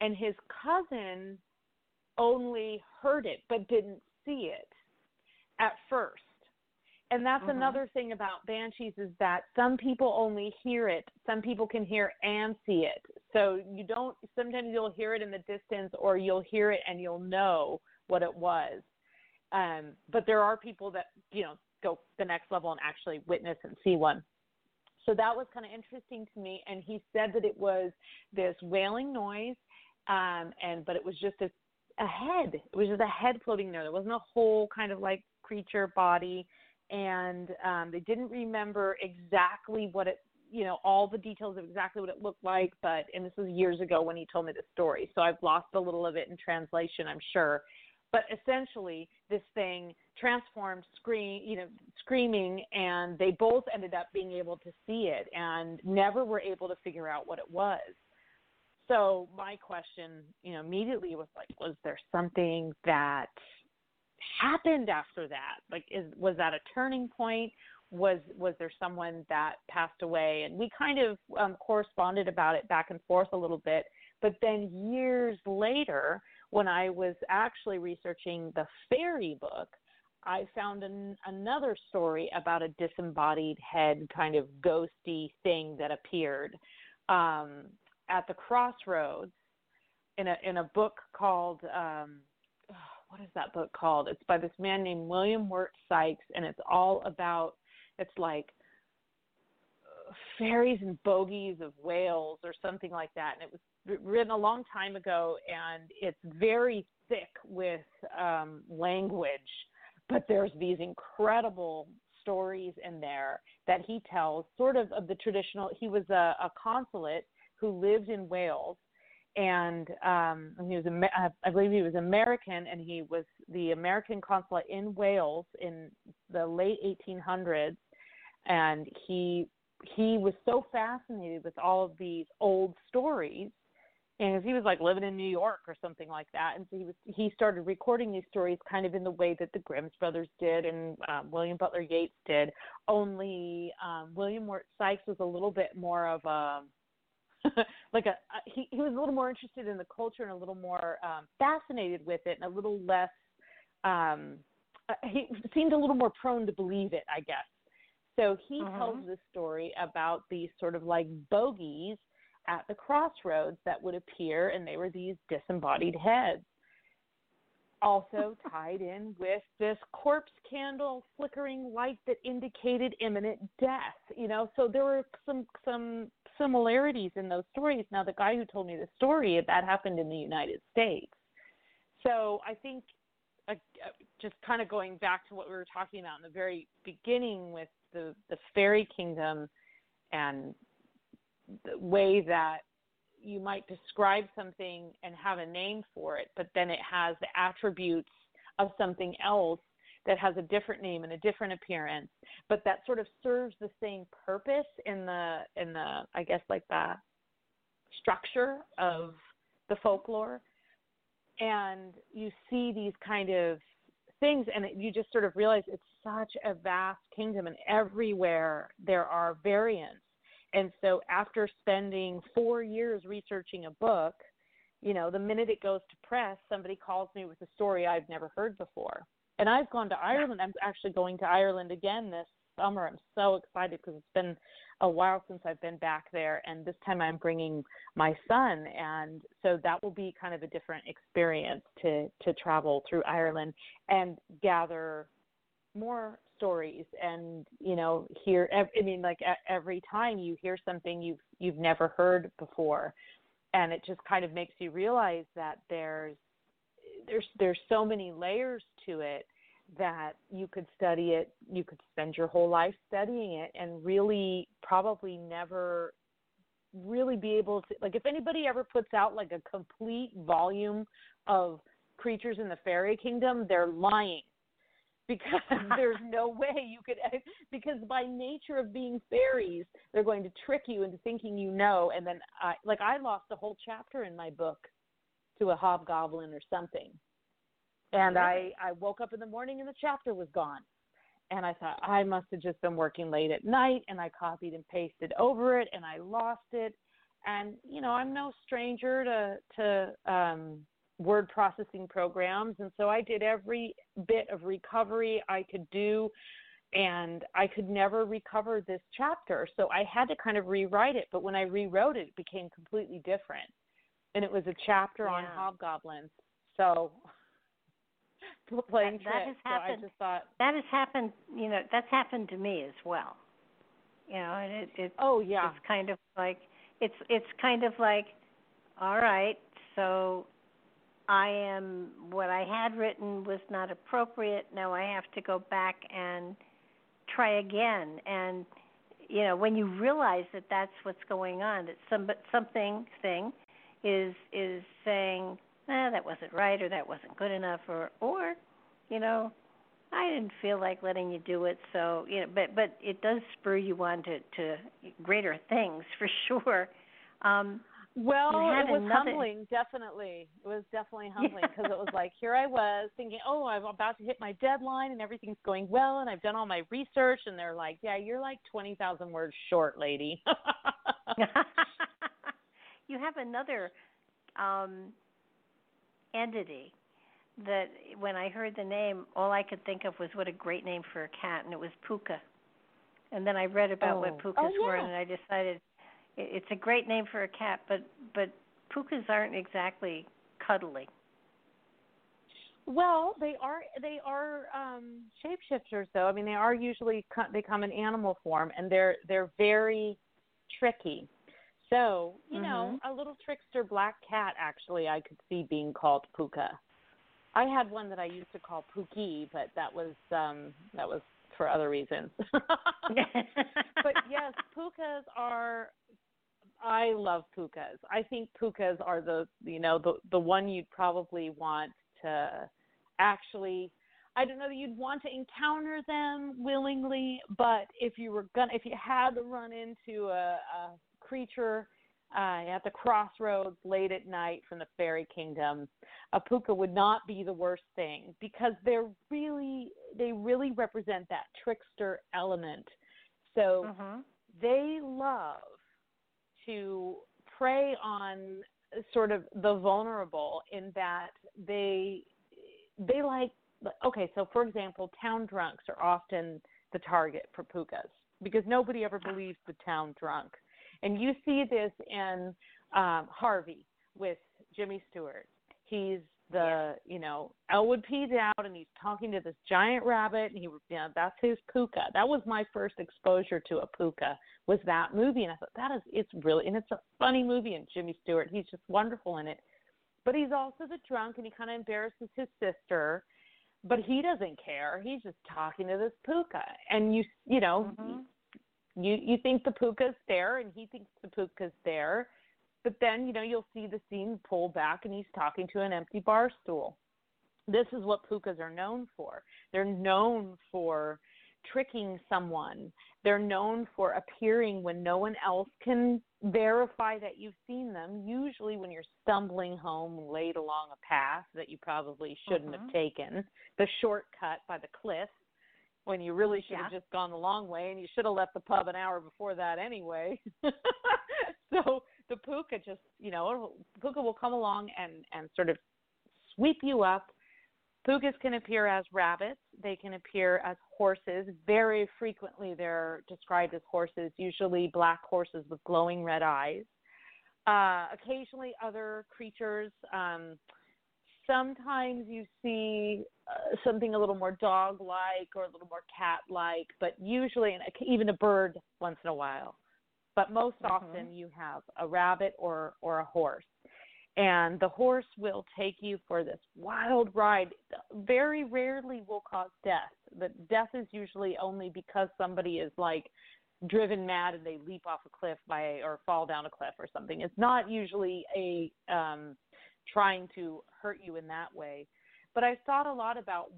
and his cousin only heard it but didn't see it at first. And that's mm-hmm. another thing about banshees is that some people only hear it some people can hear and see it. So you don't sometimes you'll hear it in the distance or you'll hear it and you'll know what it was. Um, but there are people that you know go the next level and actually witness and see one. So that was kind of interesting to me. And he said that it was this wailing noise um, and but it was just a, a head. It was just a head floating there. There wasn't a whole kind of like creature body. And um, they didn't remember exactly what it you know all the details of exactly what it looked like but and this was years ago when he told me the story. So i've lost a little of it in translation i'm sure. But essentially this thing transformed scream you know screaming and they both ended up being able to see it and never were able to figure out what it was so my question you know immediately was like was there something that happened after that? Like, is was that a turning point? Was was there someone that passed away? And we kind of um, corresponded about it back and forth a little bit. But then years later, when I was actually researching the fairy book, I found an, another story about a disembodied head, kind of ghosty thing that appeared um, at the crossroads in a in a book called um, what is that book called? It's by this man named William Wirt Sikes, and it's all about it's like uh, fairies and bogies of Wales or something like that. And it was written a long time ago, and it's very thick with um, language, but there's these incredible stories in there that he tells, sort of of the traditional. He was a, a consulate who lived in Wales and um, he was I believe he was American, and he was the American consulate in Wales in the late 1800s, and he he was so fascinated with all of these old stories, and he was like living in New York or something like that, and so he was he started recording these stories kind of in the way that the Grimm's brothers did and um, William Butler Yeats did. Only um, William Wirt Sikes was a little bit more of a like a he he was a little more interested in the culture and a little more um fascinated with it and a little less um uh, he seemed a little more prone to believe it i guess so he uh-huh. tells this story about these sort of like bogies at the crossroads that would appear and they were these disembodied heads also tied in with this corpse candle flickering light that indicated imminent death you know so there were some some similarities in those stories. Now the guy who told me the story that happened in the united states. So i think uh, just kind of going back to what we were talking about in the very beginning with the the fairy kingdom and the way that you might describe something and have a name for it, but then it has the attributes of something else that has a different name and a different appearance, but that sort of serves the same purpose in the in the I guess like the structure of the folklore. And you see these kind of things and you just sort of realize it's such a vast kingdom and everywhere there are variants And so after spending four years researching a book, you know, the minute it goes to press, somebody calls me with a story I've never heard before. And I've gone to Ireland. I'm actually going to Ireland again this summer. I'm so excited because it's been a while since I've been back there, and this time I'm bringing my son, and so that will be kind of a different experience to to travel through Ireland and gather more stories and you know hear i mean like every time you hear something you've you've never heard before and it just kind of makes you realize that there's there's there's so many layers to it that you could study it you could spend your whole life studying it and really probably never really be able to like if anybody ever puts out like a complete volume of creatures in the fairy kingdom they're lying. Because there's no way you could because by nature of being fairies they're going to trick you into thinking you know and then i like i lost a whole chapter in my book to a hobgoblin or something. And i i woke up in the morning and the chapter was gone. And i thought i must have just been working late at night and i copied and pasted over it and i lost it. And you know i'm no stranger to to um word processing programs. And so I did every bit of recovery I could do and I could never recover this chapter. So I had to kind of rewrite it but when I rewrote it it became completely different and it was a chapter yeah. on hobgoblins so playing that, that has so happened I just thought that has happened you know that's happened to me as well you know and it it oh yeah it's kind of like it's it's kind of like all right so I am what I had written was not appropriate. Now I have to go back and try again. And you know, when you realize that that's what's going on, that some something thing is is saying, "Ah, that wasn't right," or "That wasn't good enough," or or you know, I didn't feel like letting you do it. So you know, but but it does spur you on to to greater things for sure. Um, well, it was another... humbling, definitely. It was definitely humbling because it was like here I was thinking, oh, I'm about to hit my deadline and everything's going well, and I've done all my research, and they're like, yeah, you're like twenty thousand words short, lady. you have another um, entity that when I heard the name, all I could think of was what a great name for a cat, and it was Puka. And then I read about oh. what pukas oh, yeah. were, and I decided it's a great name for a cat, but but pukas aren't exactly cuddly. Well, they are they are um shapeshifters though. I mean, they are usually they come in animal form and they're they're very tricky. So, you mm-hmm. know, a little trickster black cat actually I could see being called Puka. I had one that I used to call Pookie, but that was um that was for other reasons. but yes, pukas are I love pukas. I think pukas are the you know the the one you'd probably want to actually I don't know that you'd want to encounter them willingly, but if you were gonna if you had to run into a, a creature uh, at the crossroads late at night from the fairy kingdom, a puka would not be the worst thing because they're really they really represent that trickster element. So mm-hmm. they love to prey on sort of the vulnerable in that they they like okay so for example town drunks are often the target for pukas because nobody ever believes the town drunk and you see this in um harvey with jimmy stewart he's the you know Elwood P. Dowd and he's talking to this giant rabbit and he you know that's his puka. That was my first exposure to a puka was that movie and I thought that is it's really and it's a funny movie and Jimmy Stewart he's just wonderful in it. But he's also the drunk and he kind of embarrasses his sister, but he doesn't care. He's just talking to this puka and you you know mm-hmm. You you think the puka's there and he thinks the puka's there but then, you know, you'll see the scene pull back and he's talking to an empty bar stool. This is what pukas are known for. They're known for tricking someone. They're known for appearing when no one else can verify that you've seen them, usually when you're stumbling home late along a path that you probably shouldn't mm-hmm. have taken, the shortcut by the cliff when you really should yeah. have just gone the long way and you should have left the pub an hour before that anyway. so the puka just, you know, puka will come along and and sort of sweep you up. Pukas can appear as rabbits. They can appear as horses. Very frequently, they're described as horses, usually black horses with glowing red eyes. Uh, occasionally, other creatures. Um, sometimes you see uh, something a little more dog like or a little more cat like, but usually, and even a bird once in a while. But most mm-hmm. often, you have a rabbit or, or a horse. And the horse will take you for this wild ride. Very rarely will cause death. But death is usually only because somebody is like driven mad and they leap off a cliff by or fall down a cliff or something. It's not usually a um trying to hurt you in that way. But I've thought a lot about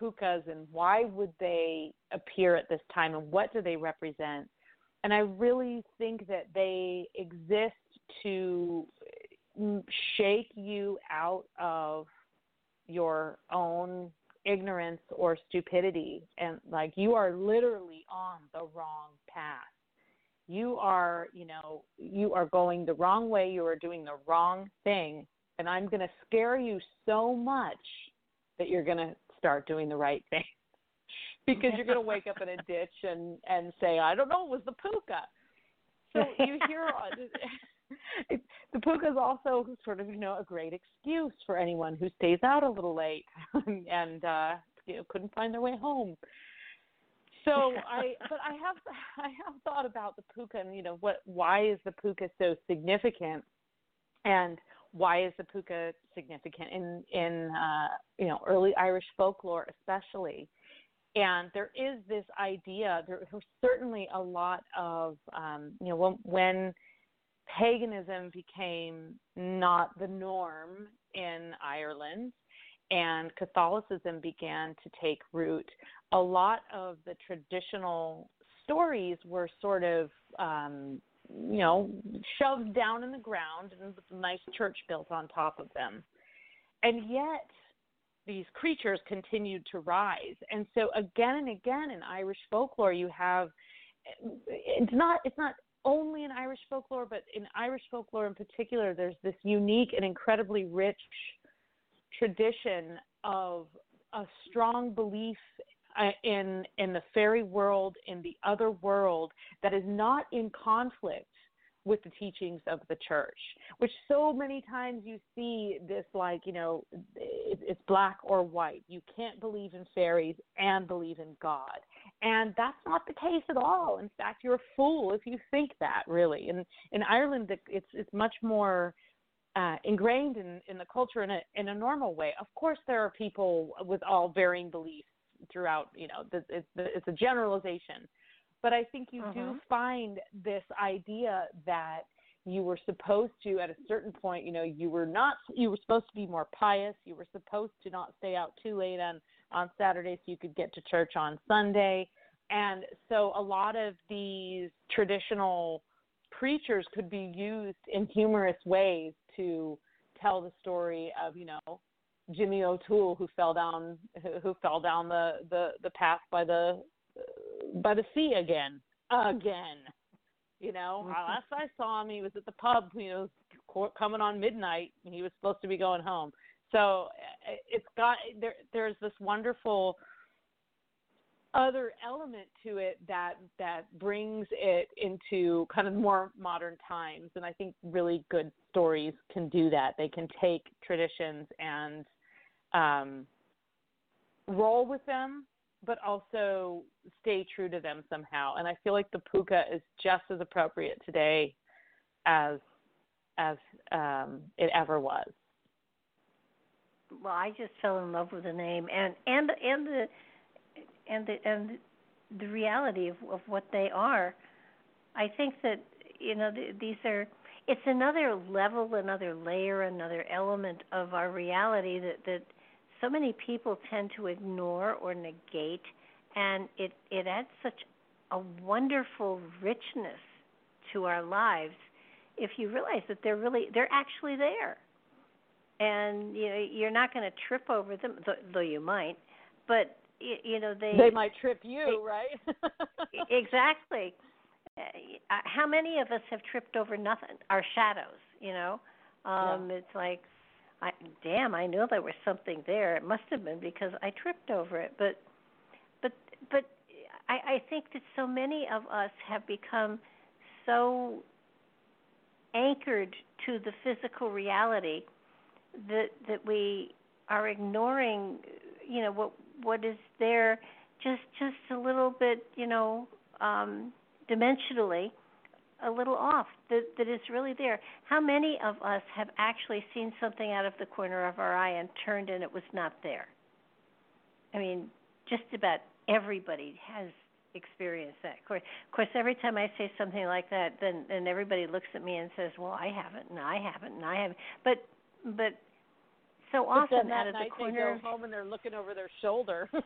pukas and why would they appear at this time and what do they represent? And I really think that they exist to shake you out of your own ignorance or stupidity and like you are literally on the wrong path you are you know you are going the wrong way you are doing the wrong thing and I'm going to scare you so much that you're going to start doing the right thing. because you're going to wake up in a ditch and and say, "I don't know, it was the puka." So you hear it, the puka is also sort of you know a great excuse for anyone who stays out a little late and uh you know couldn't find their way home. So I but I have I have thought about the puka and you know what why is the puka so significant and why is the puka significant in in uh, you know early Irish folklore especially? And there is this idea. There was certainly a lot of um, you know when, when paganism became not the norm in Ireland and Catholicism began to take root, a lot of the traditional stories were sort of um, you know, shoved down in the ground and with a nice church built on top of them. And yet, these creatures continued to rise. And so, again and again in Irish folklore, you have it's not it's not only in Irish folklore, but in Irish folklore in particular, there's this unique and incredibly rich tradition of a strong belief uh, in in the fairy world in the other world that is not in conflict with the teachings of the church which so many times you see this like you know it's black or white. You can't believe in fairies and believe in god. And that's not the case at all. In fact you're a fool if you think that really. In in ireland it's it's much more uh, ingrained in, in the culture in a in a normal way. Of course, there are people with all varying beliefs throughout. You know, the, it's it's a generalization, but I think you do mm-hmm. find this idea that you were supposed to at a certain point you know you were not you were supposed to be more pious you were supposed to not stay out too late on on saturday so you could get to church on sunday and so a lot of these traditional preachers could be used in humorous ways to tell the story of you know Jimmy O'Toole who fell down who fell down the the the path by the by the sea again again. You know, mm-hmm. last I saw him, he was at the pub. You know, coming on midnight, and he was supposed to be going home. So it's got there. There's this wonderful other element to it that that brings it into kind of more modern times and i think really good stories can do that they can take traditions and um, roll with them, but also stay true to them somehow. And I feel like the puka is just as appropriate today as as um, it ever was. Well, I just fell in love with the name and and and the and the and the reality of, of what they are. I think that you know th- these are it's another level, another layer, another element of our reality that that so many people tend to ignore or negate, and it it adds such a wonderful richness to our lives if you realize that they're really they're actually there and you know you're not going to trip over them though you might but you know they they might trip you, they, right? exactly. Uh, how many of us have tripped over nothing? Our shadows, you know. Um yeah. It's like, I damn, I knew there was something there. It must have been because I tripped over it. But, but, but I, I think that so many of us have become so anchored to the physical reality that that we are ignoring you know what what is there just just a little bit you know um dimensionally a little off that that is really there. How many of us have actually seen something out of the corner of our eye and turned and it was not there? I mean just about everybody has experienced that. Of course, of course every time i say something like that then then everybody looks at me and says well i haven't and i haven't and i haven't. But but so but often out of the corner they go home and they're looking over their shoulder.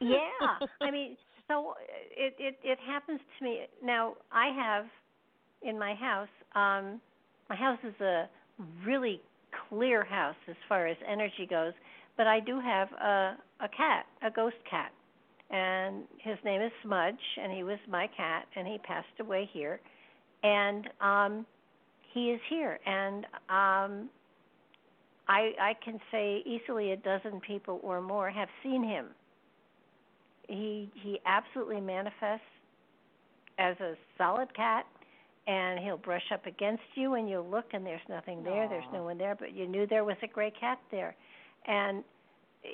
Yeah. I mean so it it it happens to me. Now i have in my house um my house is a really clear house as far as energy goes but i do have a a cat a ghost cat. And his name is smudge and he was my cat and he passed away here. And um he is here. And um I I can say easily a dozen people or more have seen him. He he absolutely manifests as a solid cat and he'll brush up against you and you'll look and there's nothing there, Aww. there's no one there, but you knew there was a gray cat there. And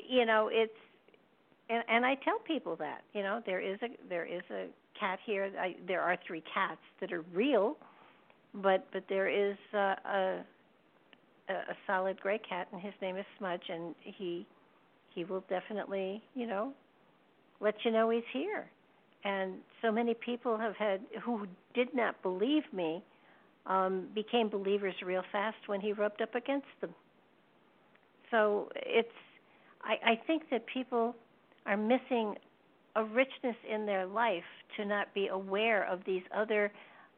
you know, it's and and I tell people that, you know, there is a there is a cat here. I, there are three cats that are real, but but there is uh, a a, a solid gray cat, and his name is Smudge, and he he will definitely, you know, let you know he's here. And so many people have had who did not believe me um, became believers real fast when he rubbed up against them. So it's I, I think that people are missing a richness in their life to not be aware of these other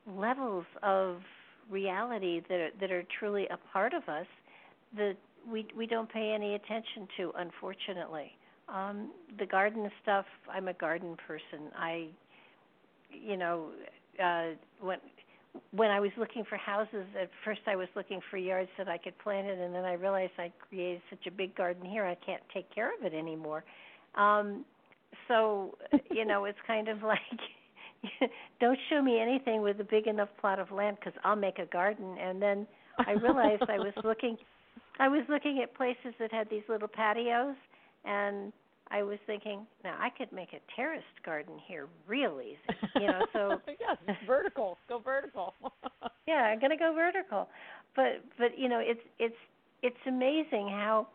levels of reality that are, that are truly a part of us that we we don't pay any attention to unfortunately um the garden stuff i'm a garden person i you know uh when when i was looking for houses at first i was looking for yards that i could plant it and then i realized i created such a big garden here i can't take care of it anymore um so you know it's kind of like don't show me anything with a big enough plot of land because I'll make a garden. And then I realized I was looking, I was looking at places that had these little patios, and I was thinking, now I could make a terraced garden here real easy. You know, so yes, vertical, go vertical. yeah, I'm gonna go vertical, but but you know, it's it's it's amazing how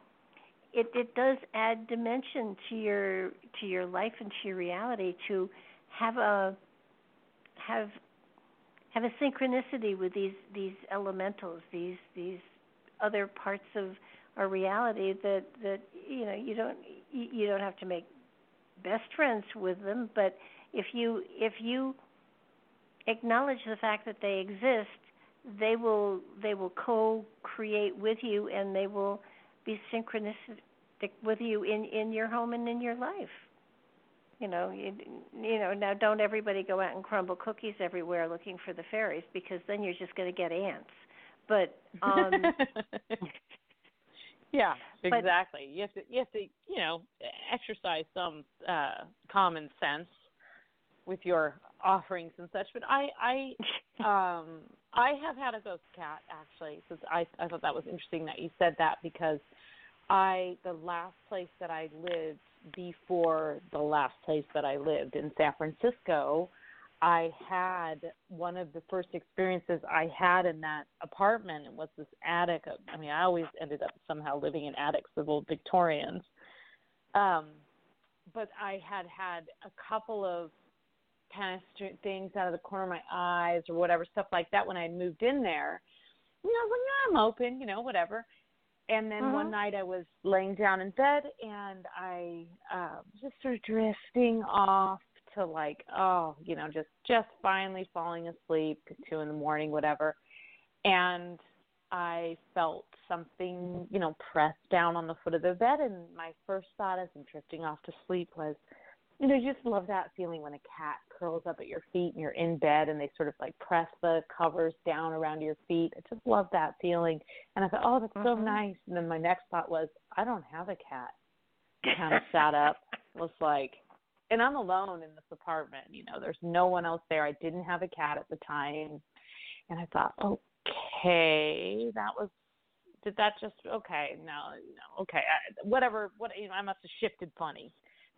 it it does add dimension to your to your life and to your reality to have a have have a synchronicity with these these elementals, these these other parts of our reality that that you know you don't you don't have to make best friends with them, but if you if you acknowledge the fact that they exist, they will they will co-create with you and they will be synchronistic with you in in your home and in your life. You know you, you know now don't everybody go out and crumble cookies everywhere looking for the fairies because then you're just going to get ants. But um yeah exactly. But, you have to you have to you know exercise some uh common sense with your offerings and such but i i um i have had a ghost cat actually since i i thought that was interesting that you said that because i the last place that i lived before the last place that I lived in San Francisco, I had one of the first experiences I had in that apartment. It was this attic. I mean, I always ended up somehow living in attics of old Victorians. Um, but I had had a couple of kind of things out of the corner of my eyes or whatever stuff like that when I moved in there. You know, I was like, yeah, I'm open, you know, whatever and then one uh-huh. night I was laying down in bed and I uh, just sort of drifting off to like oh you know just just finally falling asleep two in the morning whatever and I felt something, you know, pressed down on the foot of the bed, and my first thought as I'm drifting off to sleep was, you know, you just love that feeling when a cat curls up at your feet and you're in bed and they sort of like press the covers down around your feet. I just love that feeling. And I thought, oh, that's mm-hmm. so nice. And then my next thought was, I don't have a cat. Kind of sat up, was like, and I'm alone in this apartment. You know, there's no one else there. I didn't have a cat at the time, and I thought, okay, that was. Did that just okay? No, no, okay, I, whatever. What you know, I must have shifted funny.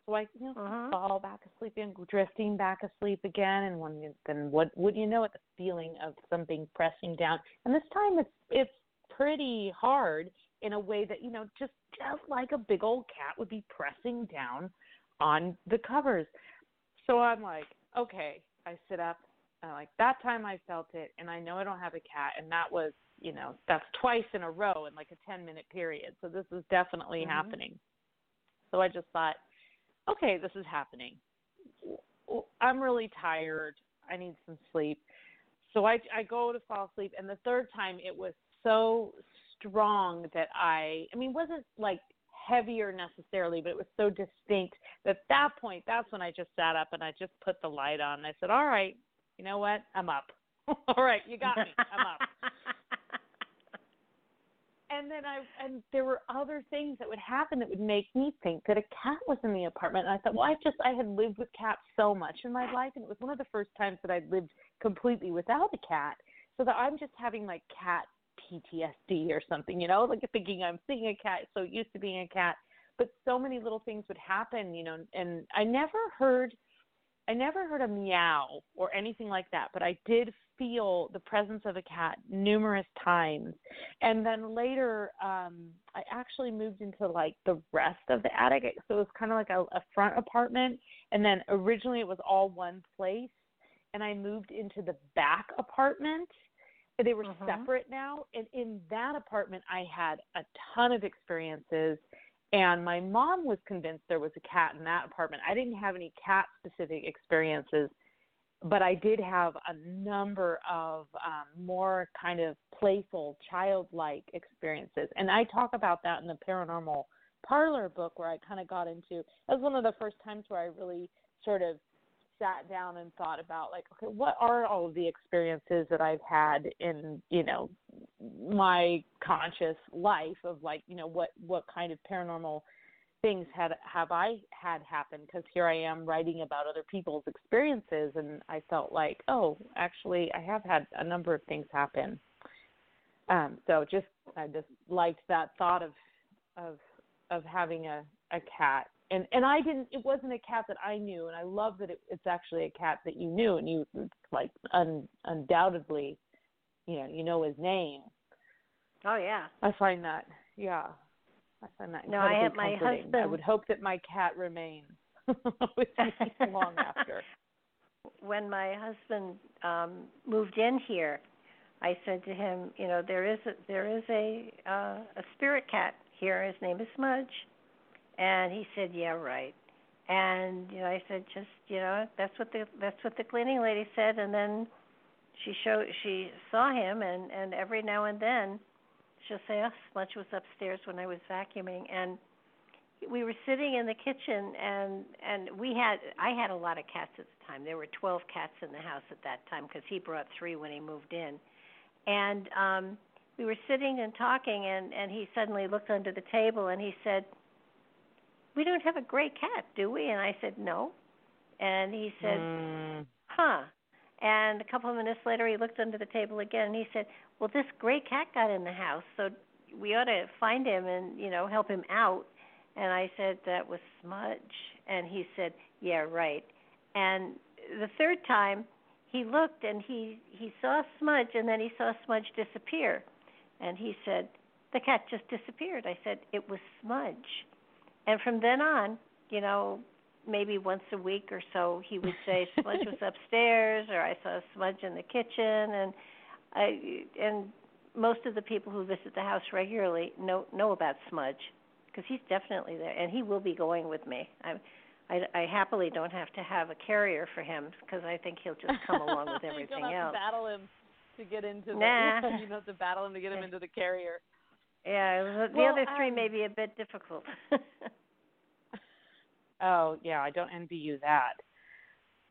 So I, you know, uh-huh. fall back asleep and drifting back asleep again, and when you, then what would you know it? The feeling of something pressing down, and this time it's it's pretty hard in a way that you know just just like a big old cat would be pressing down on the covers. So I'm like, okay, I sit up. And like that time I felt it, and I know I don't have a cat, and that was, you know, that's twice in a row in like a 10 minute period. So this is definitely mm-hmm. happening. So I just thought, okay, this is happening. I'm really tired. I need some sleep. So I I go to fall asleep, and the third time it was so strong that I I mean wasn't like heavier necessarily, but it was so distinct that at that point, that's when I just sat up and I just put the light on. And I said, "All right, you know what? I'm up. All right, you got me. I'm up." and then I and there were other things that would happen that would make me think that a cat was in the apartment. And I thought, well, I just I had lived with cats so much in my life, and it was one of the first times that I'd lived completely without a cat. So that I'm just having like cat PTSD or something, you know, like thinking I'm seeing a cat, so used to being a cat. But so many little things would happen, you know, and I never heard I never heard a meow or anything like that, but I did feel the presence of a cat numerous times. And then later, um, I actually moved into like the rest of the attic. So it was kind of like a, a front apartment. And then originally it was all one place. And I moved into the back apartment they were uh-huh. separate now. And in that apartment, I had a ton of experiences. And my mom was convinced there was a cat in that apartment. I didn't have any cat specific experiences, but I did have a number of um, more kind of playful, childlike experiences. And I talk about that in the paranormal parlor book where I kind of got into. That was one of the first times where I really sort of sat down and thought about like okay what are all of the experiences that i've had in you know my conscious life of like you know what what kind of paranormal things had have i had happen? Because here i am writing about other people's experiences and i felt like oh actually i have had a number of things happen. Um so just i just liked that thought of of of having a a cat and and I didn't. It wasn't a cat that I knew, and I love that it, it's actually a cat that you knew, and you like un, undoubtedly, you know, you know his name. Oh yeah. I find that, yeah, I find that. No, I have my comforting. husband. I would hope that my cat remains with me long after. When my husband um moved in here, I said to him, you know, there is a, there is a uh, a spirit cat here. His name is Smudge and he said, "Yeah, right." And you know, I said, "Just you know, that's what the that's what the cleaning lady said." And then she showed she saw him, and and every now and then she'll say, "Oh, Smudge was upstairs when I was vacuuming," and we were sitting in the kitchen and and we had I had a lot of cats at the time. There were 12 cats in the house at that time because he brought 3 when he moved in. And um we were sitting and talking and and he suddenly looked under the table and he said, we don't have a gray cat, do we? And I said, no. And he said, mm. huh. And a couple of minutes later, he looked under the table again, and he said, well, this gray cat got in the house, so we ought to find him and you know help him out. And I said that was Smudge, and he said, yeah, right. And the third time, he looked and he he saw Smudge, and then he saw Smudge disappear, and he said, the cat just disappeared. I said it was Smudge and from then on, you know, maybe once a week or so, he would say Smudge was upstairs, or I saw Smudge in the kitchen, and I and most of the people who visit the house regularly know know about Smudge because he's definitely there, and he will be going with me. I, I, I happily don't have to have a carrier for him because I think he'll just come along with everying you don't have else. To battle him. to get into the nah. you know to battle him to get him into the carrier. Yeah, the, well, other three um, may be a bit difficult. oh yeah, I don't envy you that.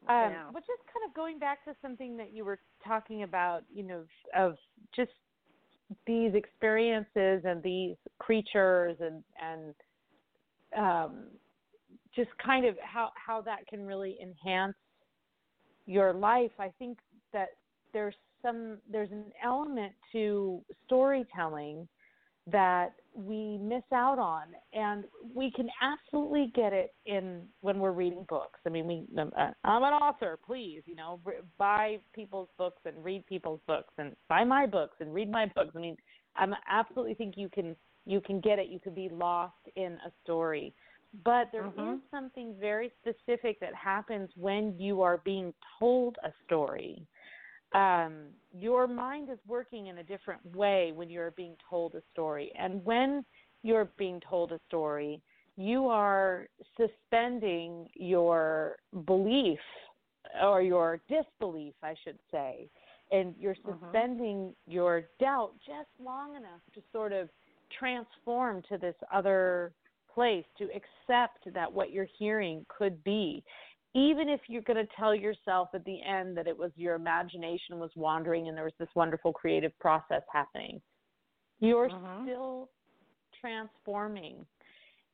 Um, yeah. But just kind of going back to something that you were talking about, you know, of just these experiences and these creatures and and um, just kind of how how that can really enhance your life. I think that there's some there's an element to storytelling that we miss out on. And we can absolutely get it in when we're reading books. I mean we um, uh, i'm an author please you know buy people's books and read people's books and buy my books and read my books. I mean i absolutely think you can you can get it. You can be lost in a story. But there mm-hmm. is something very specific that happens when you are being told a story um, your mind is working in a different way when you're being told a story. And when you're being told a story, you are suspending your belief or your disbelief, I should say, and you're mm-hmm. suspending mm-hmm. your doubt just long enough to sort of transform to this other place to accept that what you're hearing could be even if you're going to tell yourself at the end that it was your imagination was wandering and there was this wonderful creative process happening, you're uh-huh. still transforming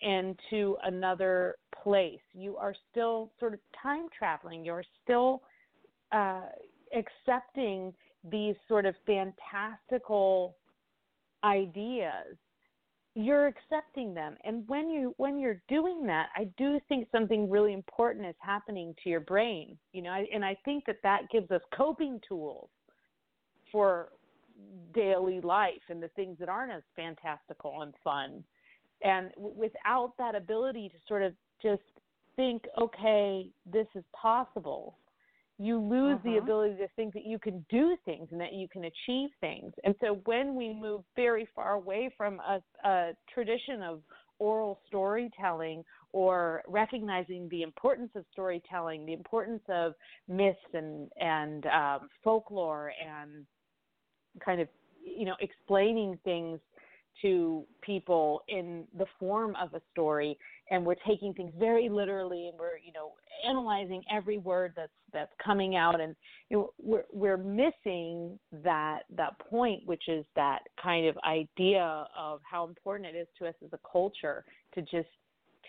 into another place. You are still sort of time traveling. You're still uh, accepting these sort of fantastical ideas you're accepting them. And when you when you're doing that i do think something really important is happening to your brain you know and i think that that gives us coping tools for daily life and the things that aren't as fantastical and fun. And w- without that ability to sort of just think okay this is possible you lose uh-huh. the ability to think that you can do things and that you can achieve things. And so when we move very far away from a, a tradition of oral storytelling or recognizing the importance of storytelling, the importance of myths and and um, folklore and kind of you know explaining things to people in the form of a story and we're taking things very literally and we're you know analyzing every word that's that's coming out and you know, we're we're missing that that point which is that kind of idea of how important it is to us as a culture to just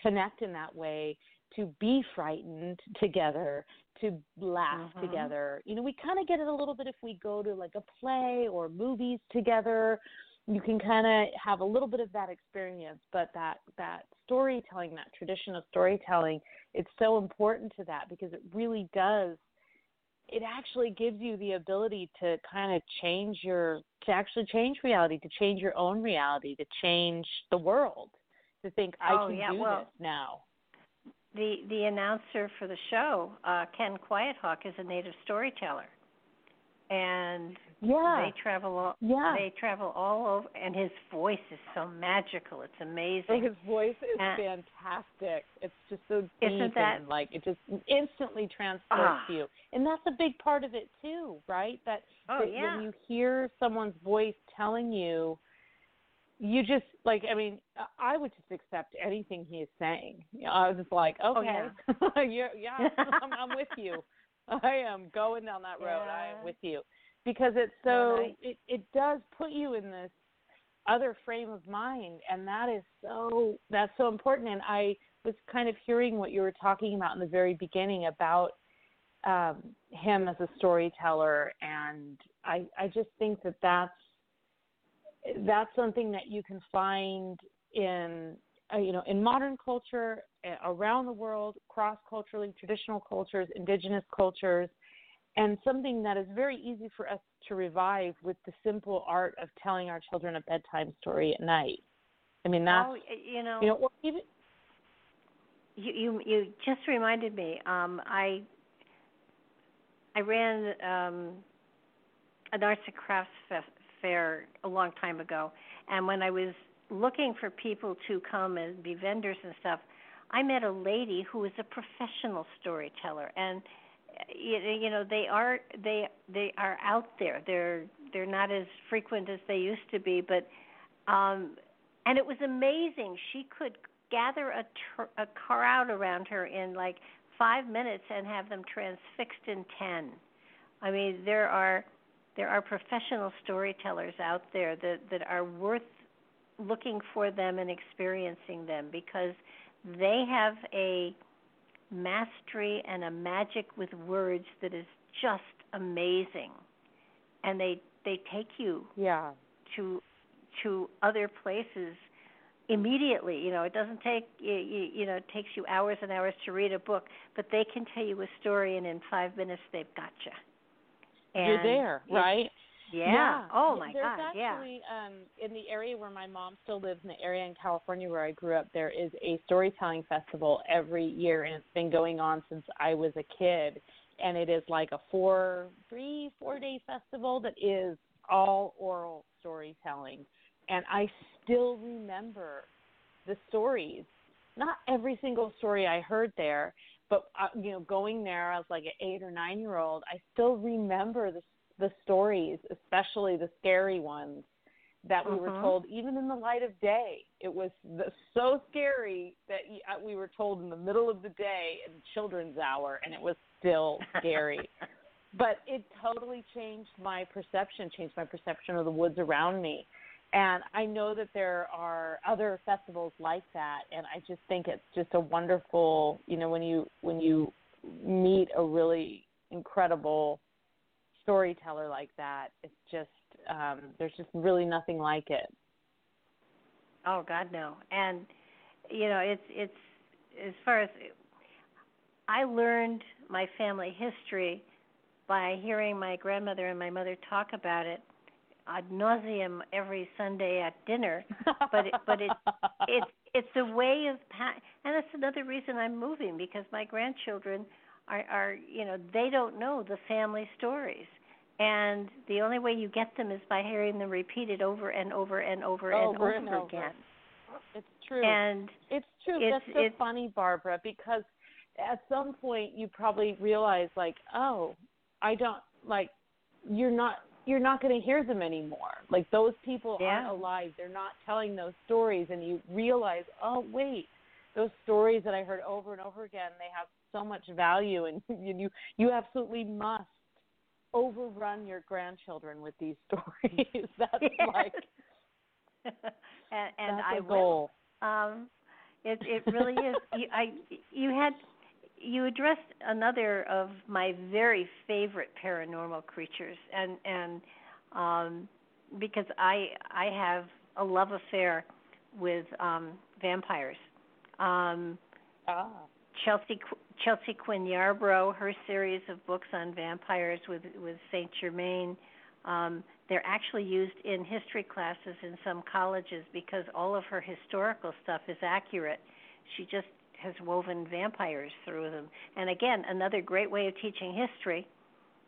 connect in that way to be frightened together to laugh mm-hmm. together you know we kind of get it a little bit if we go to like a play or movies together you can kind of have a little bit of that experience but that that storytelling that tradition of storytelling it's so important to that because it really does it actually gives you the ability to kind of change your to actually change reality to change your own reality to change the world to think i oh, can yeah, do well, this now. the the announcer for the show uh ken quiethawk is a native storyteller and yeah. they travel all yeah. they travel all over and his voice is so magical it's amazing his voice is and, fantastic it's just so deep isn't that, and like it just instantly transports ah. you and that's a big part of it too right that, oh, that yeah. when you hear someone's voice telling you you just like i mean i would just accept anything he is saying you know, i was just like okay oh, yeah, yeah, yeah I'm, I'm with you I am going down that road. Yeah. I am with you because it's so it it does put you in this other frame of mind and that is so that's so important and I was kind of hearing what you were talking about in the very beginning about um, him as a storyteller and I I just think that that's that's something that you can find in uh, you know in modern culture around the world, cross culturally, traditional cultures, indigenous cultures, and something that is very easy for us to revive with the simple art of telling our children a bedtime story at night. I mean, that's oh, you know, you know, even you you you just reminded me. Um, I I ran um, an arts and crafts fair a long time ago, and when I was looking for people to come and be vendors and stuff, I met a lady who was a professional storyteller, and you, know they are they they are out there. They're they're not as frequent as they used to be, but um and it was amazing. She could gather a tr- a crowd around her in like 5 minutes and have them transfixed in 10. I mean, there are there are professional storytellers out there that that are worth looking for them and experiencing them because they have a mastery and a magic with words that is just amazing. And they they take you yeah. to to other places immediately. You know it doesn't take you, you know it takes you hours and hours to read a book but they can tell you a story and in 5 minutes they've got you and you're there right yeah. yeah. Oh my There's God. actually, yeah. um, in the area where my mom still lives, in the area in California where I grew up, there is a storytelling festival every year, and it's been going on since I was a kid. And it is like a four, three, four day festival that is all oral storytelling. And I still remember the stories. Not every single story I heard there, but uh, you know, going there, I was like an eight or nine year old. I still remember the the stories, especially the scary ones that we uh-huh. were told, even in the light of day. It was the, so scary that uh, we were told in the middle of the day in children's hour, and it was still scary. but it totally changed my perception, changed my perception of the woods around me. And I know that there are other festivals like that, and I just think it's just a wonderful, you know, when you when you meet a really incredible storyteller like that, it's just um, there's just really nothing like it. Oh God, no. And you know, it's it's as far as I learned my family history by hearing my grandmother and my mother talk about it ad nauseum every Sunday at dinner. But it, but it it's it's a way of and that's another reason I'm moving because my grandchildren are are you know they don't know the family stories and the only way you get them is by hearing them repeated over and over and over, oh, over and over, and over again. It's true. And it's true. It's, That's so it's, funny, Barbara, because at some point you probably realize like, oh, I don't like you're not you're not going to hear them anymore. Like those people yeah. aren't alive. They're not telling those stories and you realize, "Oh, wait. Those stories that I heard over and over again, they have so much value and you you absolutely must overrun your grandchildren with these stories. That's yes. like and, and that's I goal. will. Um, it it really is. You, I you had you addressed another of my very favorite paranormal creatures, and and um, because I I have a love affair with um, vampires. Um, ah. Chelsea Chelsea Quinn Yarbro, her series of books on vampires with with Saint Germain. Um, they're actually used in history classes in some colleges because all of her historical stuff is accurate. She just has woven vampires through them. And again, another great way of teaching history,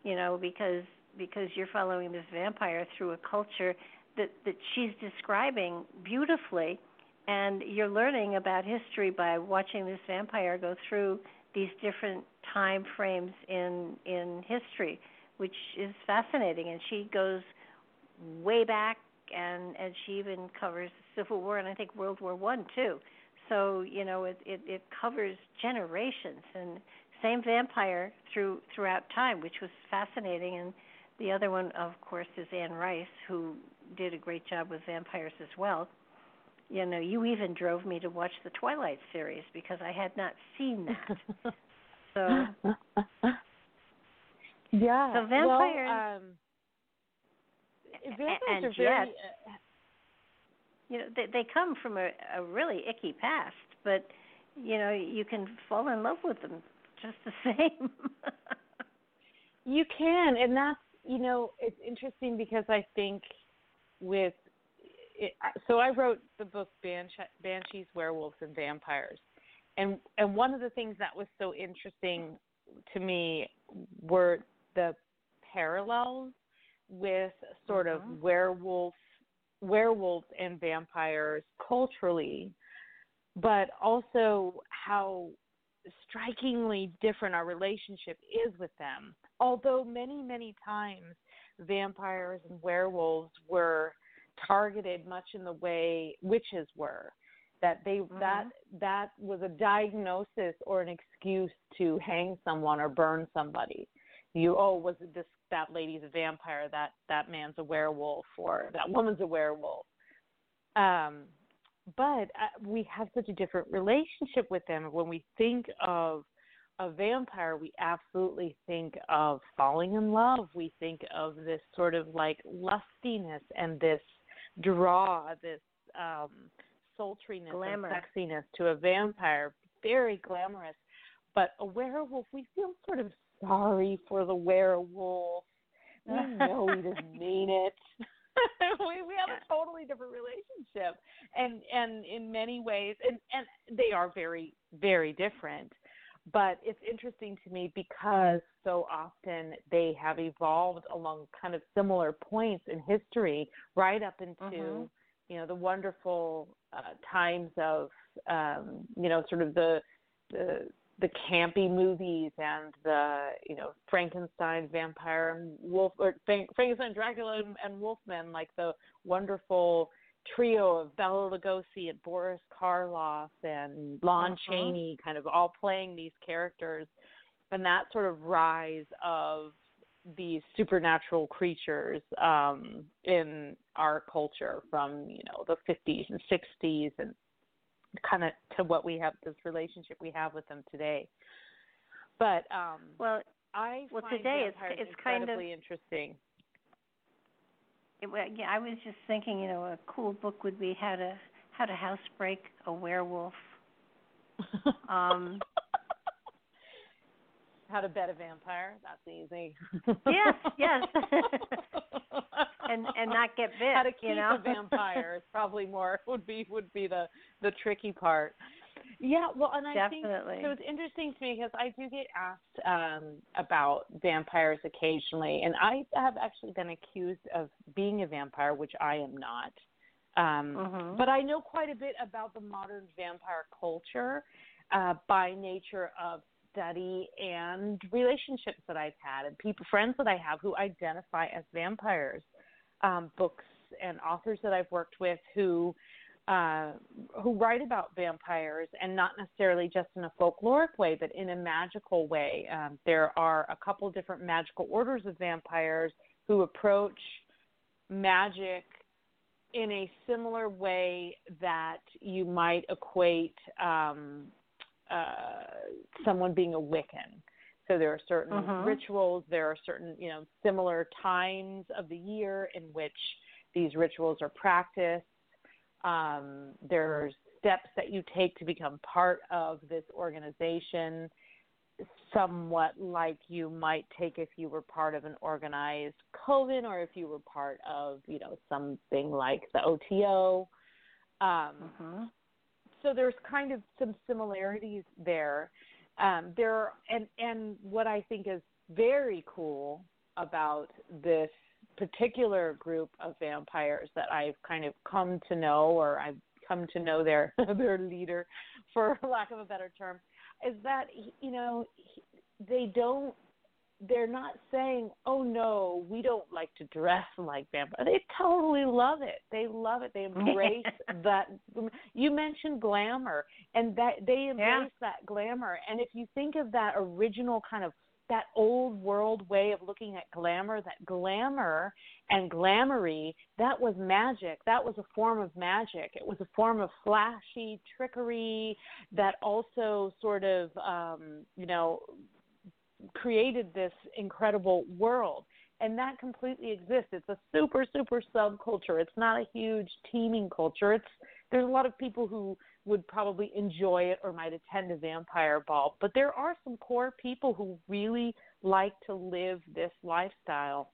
you know, because because you're following this vampire through a culture that that she's describing beautifully and you're learning about history by watching this vampire go through these different time frames in in history, which is fascinating. And she goes way back, and and she even covers the Civil War and I think World War One too. So you know it, it it covers generations and same vampire through throughout time, which was fascinating. And the other one, of course, is Anne Rice, who did a great job with vampires as well you know, you even drove me to watch the Twilight series because I had not seen that. so yeah, so vampires. Well, um, vampires and are very. Yet, you know, they they come from a, a really icky past, but you know, you can fall in love with them just the same. you can, and that's you know, it's interesting because I think with it, so I wrote the book Banshees, Werewolves, and Vampires, and and one of the things that was so interesting to me were the parallels with sort of uh-huh. werewolf werewolves and vampires culturally, but also how strikingly different our relationship is with them. Although many, many times vampires and werewolves were targeted much in the way witches were that they mm-hmm. that that was a diagnosis or an excuse to hang someone or burn somebody. You oh was this that lady's a vampire that that man's a werewolf or that woman's a werewolf. Um but uh, we have such a different relationship with them. When we think of a vampire we absolutely think of falling in love. We think of this sort of like lustiness and this draw this um sultriness Glamour. and sexiness to a vampire. Very glamorous. But a werewolf we feel sort of sorry for the werewolf. We know he doesn't mean it. We we have a totally different relationship. And and in many ways and and they are very very different but it's interesting to me because so often they have evolved along kind of similar points in history right up into mm-hmm. you know the wonderful uh, times of um you know sort of the the the campy movies and the you know Frankenstein vampire and wolf or Frankenstein Dracula and, and Wolfman like the wonderful trio of Bela Lugosi and Boris Karloff and Lon uh-huh. Chaney kind of all playing these characters and that sort of rise of these supernatural creatures um in our culture from you know the 50s and 60s and kind of to what we have this relationship we have with them today. But um well, I well today it's it's kind of interesting. It, yeah, I was just thinking, you know, a cool book would be how to how to housebreak a werewolf. um how to bet a vampire. That's easy. yes, yes. and and not get bit. How to keep you know? a vampire is probably more would be would be the the tricky part. Yeah, well, and I Definitely. think so. It's interesting to me because I do get asked um, about vampires occasionally, and I have actually been accused of being a vampire, which I am not. Um, mm-hmm. But I know quite a bit about the modern vampire culture uh, by nature of study and relationships that I've had and people friends that I have who identify as vampires, um, books and authors that I've worked with who uh, who write about vampires and not necessarily just in a folkloric way, but in a magical way. Um, there are a couple different magical orders of vampires who approach magic in a similar way that you might equate um, uh, someone being a Wiccan. So there are certain uh-huh. rituals, there are certain, you know, similar times of the year in which these rituals are practiced. Um, there's steps that you take to become part of this organization, somewhat like you might take if you were part of an organized coven or if you were part of, you know, something like the OTO. Um, uh-huh so there's kind of some similarities there. Um, there are, and and what I think is very cool about this particular group of vampires that I've kind of come to know, or I've come to know their their leader, for lack of a better term, is that you know they don't they're not saying, "Oh no, we don't like to dress like vampires." They totally love it. They love it. They embrace that. You mentioned glamour, and that they embrace yeah. that glamour. And if you think of that original kind of that old world way of looking at glamour, that glamour and glamoury, that was magic. That was a form of magic. It was a form of flashy trickery that also sort of, um, you know, created this incredible world and that completely exists it's a super super subculture it's not a huge teeming culture it's there's a lot of people who would probably enjoy it or might attend a vampire ball but there are some core people who really like to live this lifestyle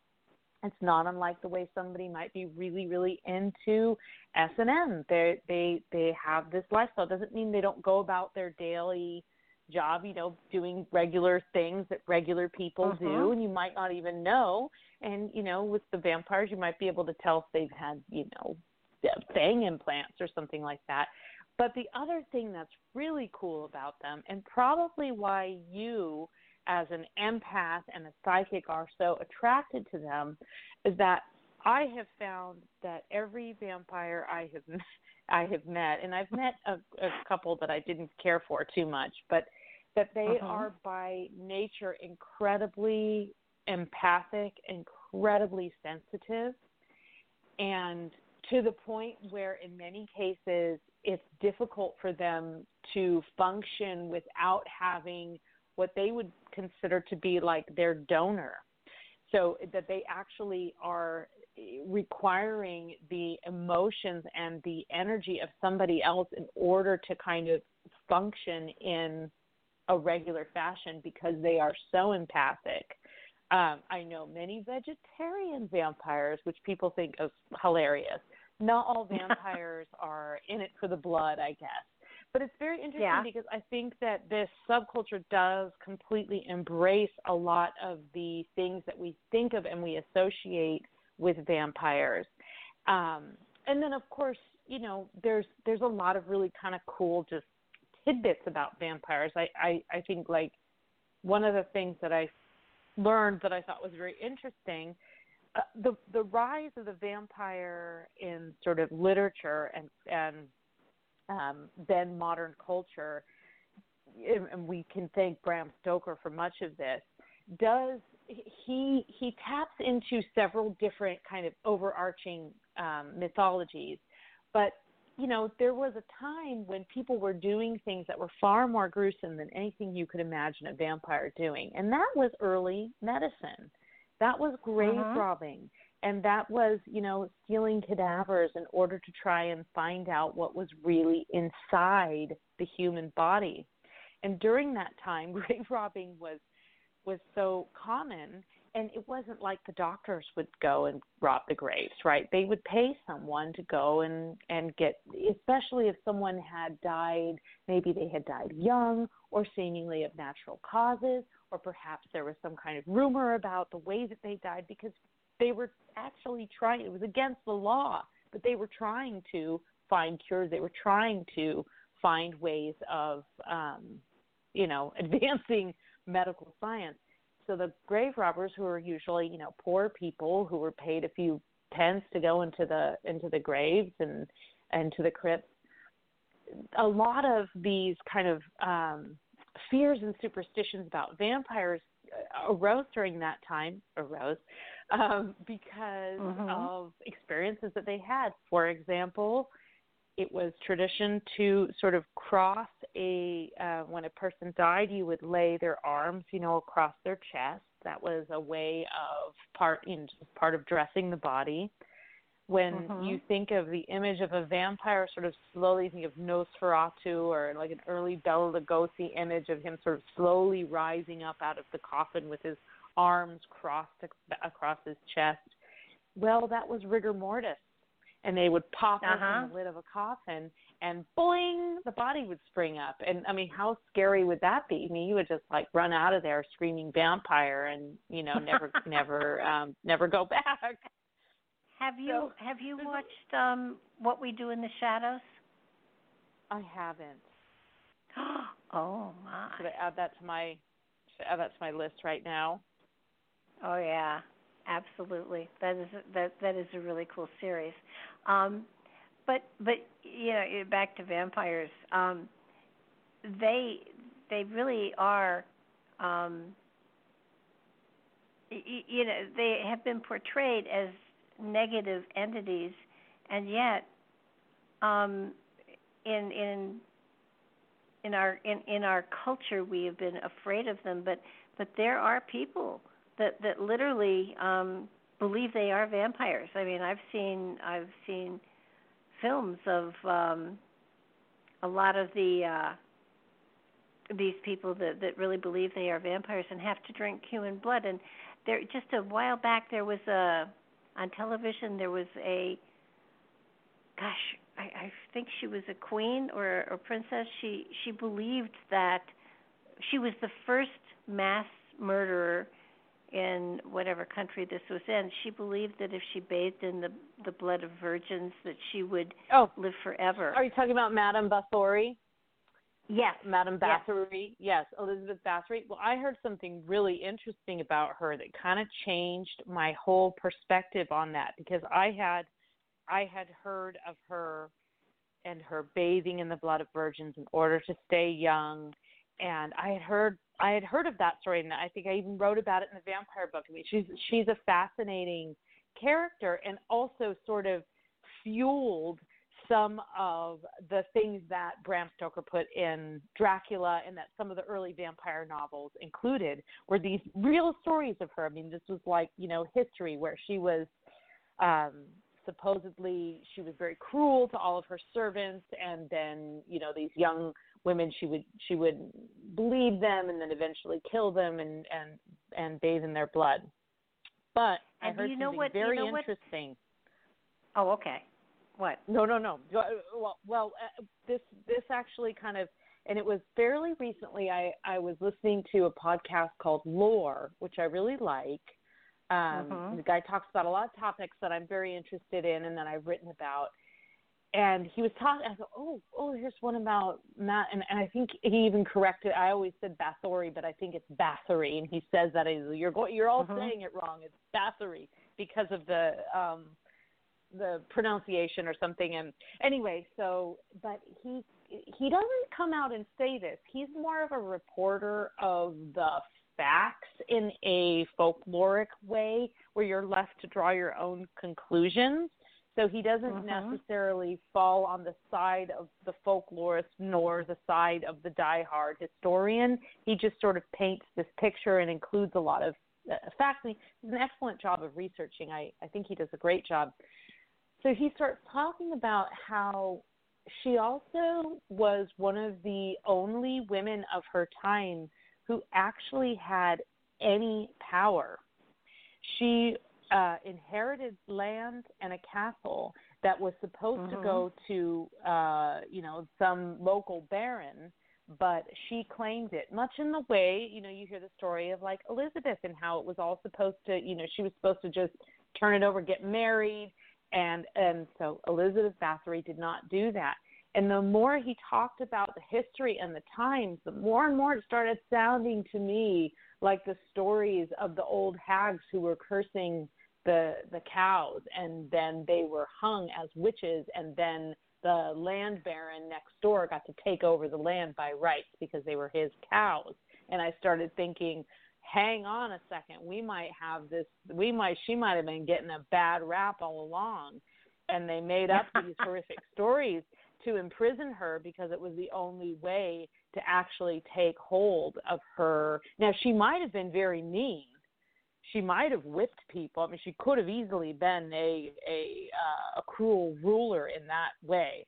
it's not unlike the way somebody might be really really into s&m they they they have this lifestyle doesn't mean they don't go about their daily job, you know, doing regular things that regular people uh-huh. do, and you might not even know. And you know, with the vampires, you might be able to tell if they've had, you know, fang implants or something like that. But the other thing that's really cool about them, and probably why you, as an empath and a psychic, are so attracted to them, is that I have found that every vampire I have I have met, and I've met a, a couple that I didn't care for too much, but that they uh-huh. are by nature incredibly empathic, incredibly sensitive, and to the point where in many cases it's difficult for them to function without having what they would consider to be like their donor. So that they actually are requiring the emotions and the energy of somebody else in order to kind of function in a regular fashion because they are so empathic. Um, I know many vegetarian vampires, which people think is hilarious. Not all vampires are in it for the blood, I guess. But it's very interesting yeah. because I think that this subculture does completely embrace a lot of the things that we think of and we associate with vampires. Um, and then, of course, you know, there's there's a lot of really kind of cool just tidbits about vampires. I, I I think like one of the things that I learned that I thought was very interesting. Uh, the the rise of the vampire in sort of literature and and um, then modern culture, and we can thank Bram Stoker for much of this. Does he he taps into several different kind of overarching um, mythologies, but you know there was a time when people were doing things that were far more gruesome than anything you could imagine a vampire doing, and that was early medicine. That was grave uh-huh. robbing, and that was you know stealing cadavers in order to try and find out what was really inside the human body. And during that time, grave robbing was was so common and it wasn't like the doctors would go and rob the graves right they would pay someone to go and and get especially if someone had died maybe they had died young or seemingly of natural causes or perhaps there was some kind of rumor about the way that they died because they were actually trying it was against the law but they were trying to find cures they were trying to find ways of um you know advancing medical science. So the grave robbers, who are usually you know poor people who were paid a few pence to go into the into the graves and and to the crypts, a lot of these kind of um, fears and superstitions about vampires uh, arose during that time arose um, because mm-hmm. of experiences that they had. For example, it was tradition to sort of cross a uh, when a person died you would lay their arms you know across their chest that was a way of part you know, part of dressing the body when mm-hmm. you think of the image of a vampire sort of slowly think of Nosferatu or like an early Bela Lugosi image of him sort of slowly rising up out of the coffin with his arms crossed across his chest well that was rigor mortis and they would pop uh-huh. open the lid of a coffin and boing the body would spring up and i mean how scary would that be i mean you would just like run out of there screaming vampire and you know never never um never go back have you so, have you watched um what we do in the shadows i haven't oh my should i add that to my should I add that to my list right now oh yeah absolutely. That is that that is a really cool series. Um, but but you know back to vampires. Um, they they really are. Um, you know they have been portrayed as negative entities, and yet um, in in in our in in our culture we have been afraid of them. But but there are people that that literally um believe they are vampires. I mean, I've seen I've seen films of um a lot of the uh these people that that really believe they are vampires and have to drink human blood and there just a while back there was a on television there was a gosh I, I think she was a queen or or princess she she believed that she was the first mass murderer in whatever country this was in, she believed that if she bathed in the the blood of virgins, that she would oh, live forever. Are you talking about Madame Bathory? Yes. Madame Bathory. Yes. yes, Elizabeth Bathory. Well, I heard something really interesting about her that kind of changed my whole perspective on that because I had I had heard of her and her bathing in the blood of virgins in order to stay young and I had heard I had heard of that story, and I think I even wrote about it in the vampire book. I mean, she's she's a fascinating character, and also sort of fueled some of the things that Bram Stoker put in Dracula, and that some of the early vampire novels included were these real stories of her. I mean, this was like you know history where she was. Um, supposedly she was very cruel to all of her servants and then you know these young women she would she would bleed them and then eventually kill them and and and bathe in their blood. But and I heard you know something what, very you know interesting. What? Oh, okay. What? No, no, no. Well, well, uh, this this actually kind of and it was fairly recently I I was listening to a podcast called Lore, which I really like. Um, mm-hmm. The guy talks about a lot of topics that I'm very interested in and that I've written about and he was talking. I thought, oh, oh, here's one about Matt, and, and I think he even corrected. I always said Bathory, but I think it's Bathory, and he says that you're going, you're all uh-huh. saying it wrong. It's Bathory because of the um the pronunciation or something. And anyway, so but he he doesn't come out and say this. He's more of a reporter of the facts in a folkloric way, where you're left to draw your own conclusions so he doesn't uh-huh. necessarily fall on the side of the folklorist nor the side of the diehard historian. He just sort of paints this picture and includes a lot of uh, facts. He does an excellent job of researching. I, I think he does a great job. So he starts talking about how she also was one of the only women of her time who actually had any power. She uh, inherited land and a castle that was supposed mm-hmm. to go to uh, you know some local baron, but she claimed it. Much in the way you know you hear the story of like Elizabeth and how it was all supposed to you know she was supposed to just turn it over, get married, and and so Elizabeth Bathory did not do that. And the more he talked about the history and the times, the more and more it started sounding to me like the stories of the old hags who were cursing the the cows. And then they were hung as witches. And then the land baron next door got to take over the land by rights because they were his cows. And i started thinking hang on a second we might have this we might she might have been getting a bad rap all along and they made up these horrific stories to imprison her because it was the only way to actually take hold of her now she might have been very mean she might have whipped people. I mean, she could have easily been a a uh, a cruel ruler in that way.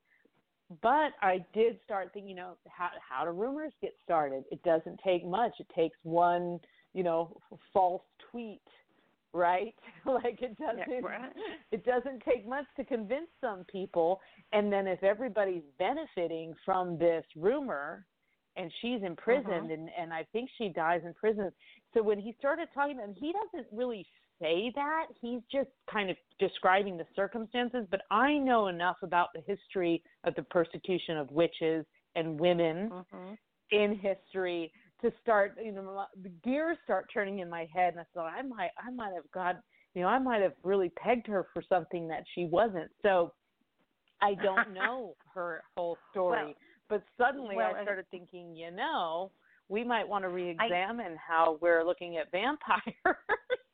But I did start thinking, you know, how how do rumors get started? It doesn't take much. It takes one, you know, false tweet, right? like it doesn't yeah, right. it doesn't take much to convince some people. And then if everybody's benefiting from this rumor, and she's imprisoned, uh-huh. and and I think she dies in prison. So when he started talking, and he doesn't really say that. He's just kind of describing the circumstances. But I know enough about the history of the persecution of witches and women uh-huh. in history to start. You know, the gears start turning in my head, and I thought I might, I might have got, you know, I might have really pegged her for something that she wasn't. So I don't know her whole story. Well, but suddenly well, I started thinking, you know, we might want to re-examine I, how we're looking at vampires.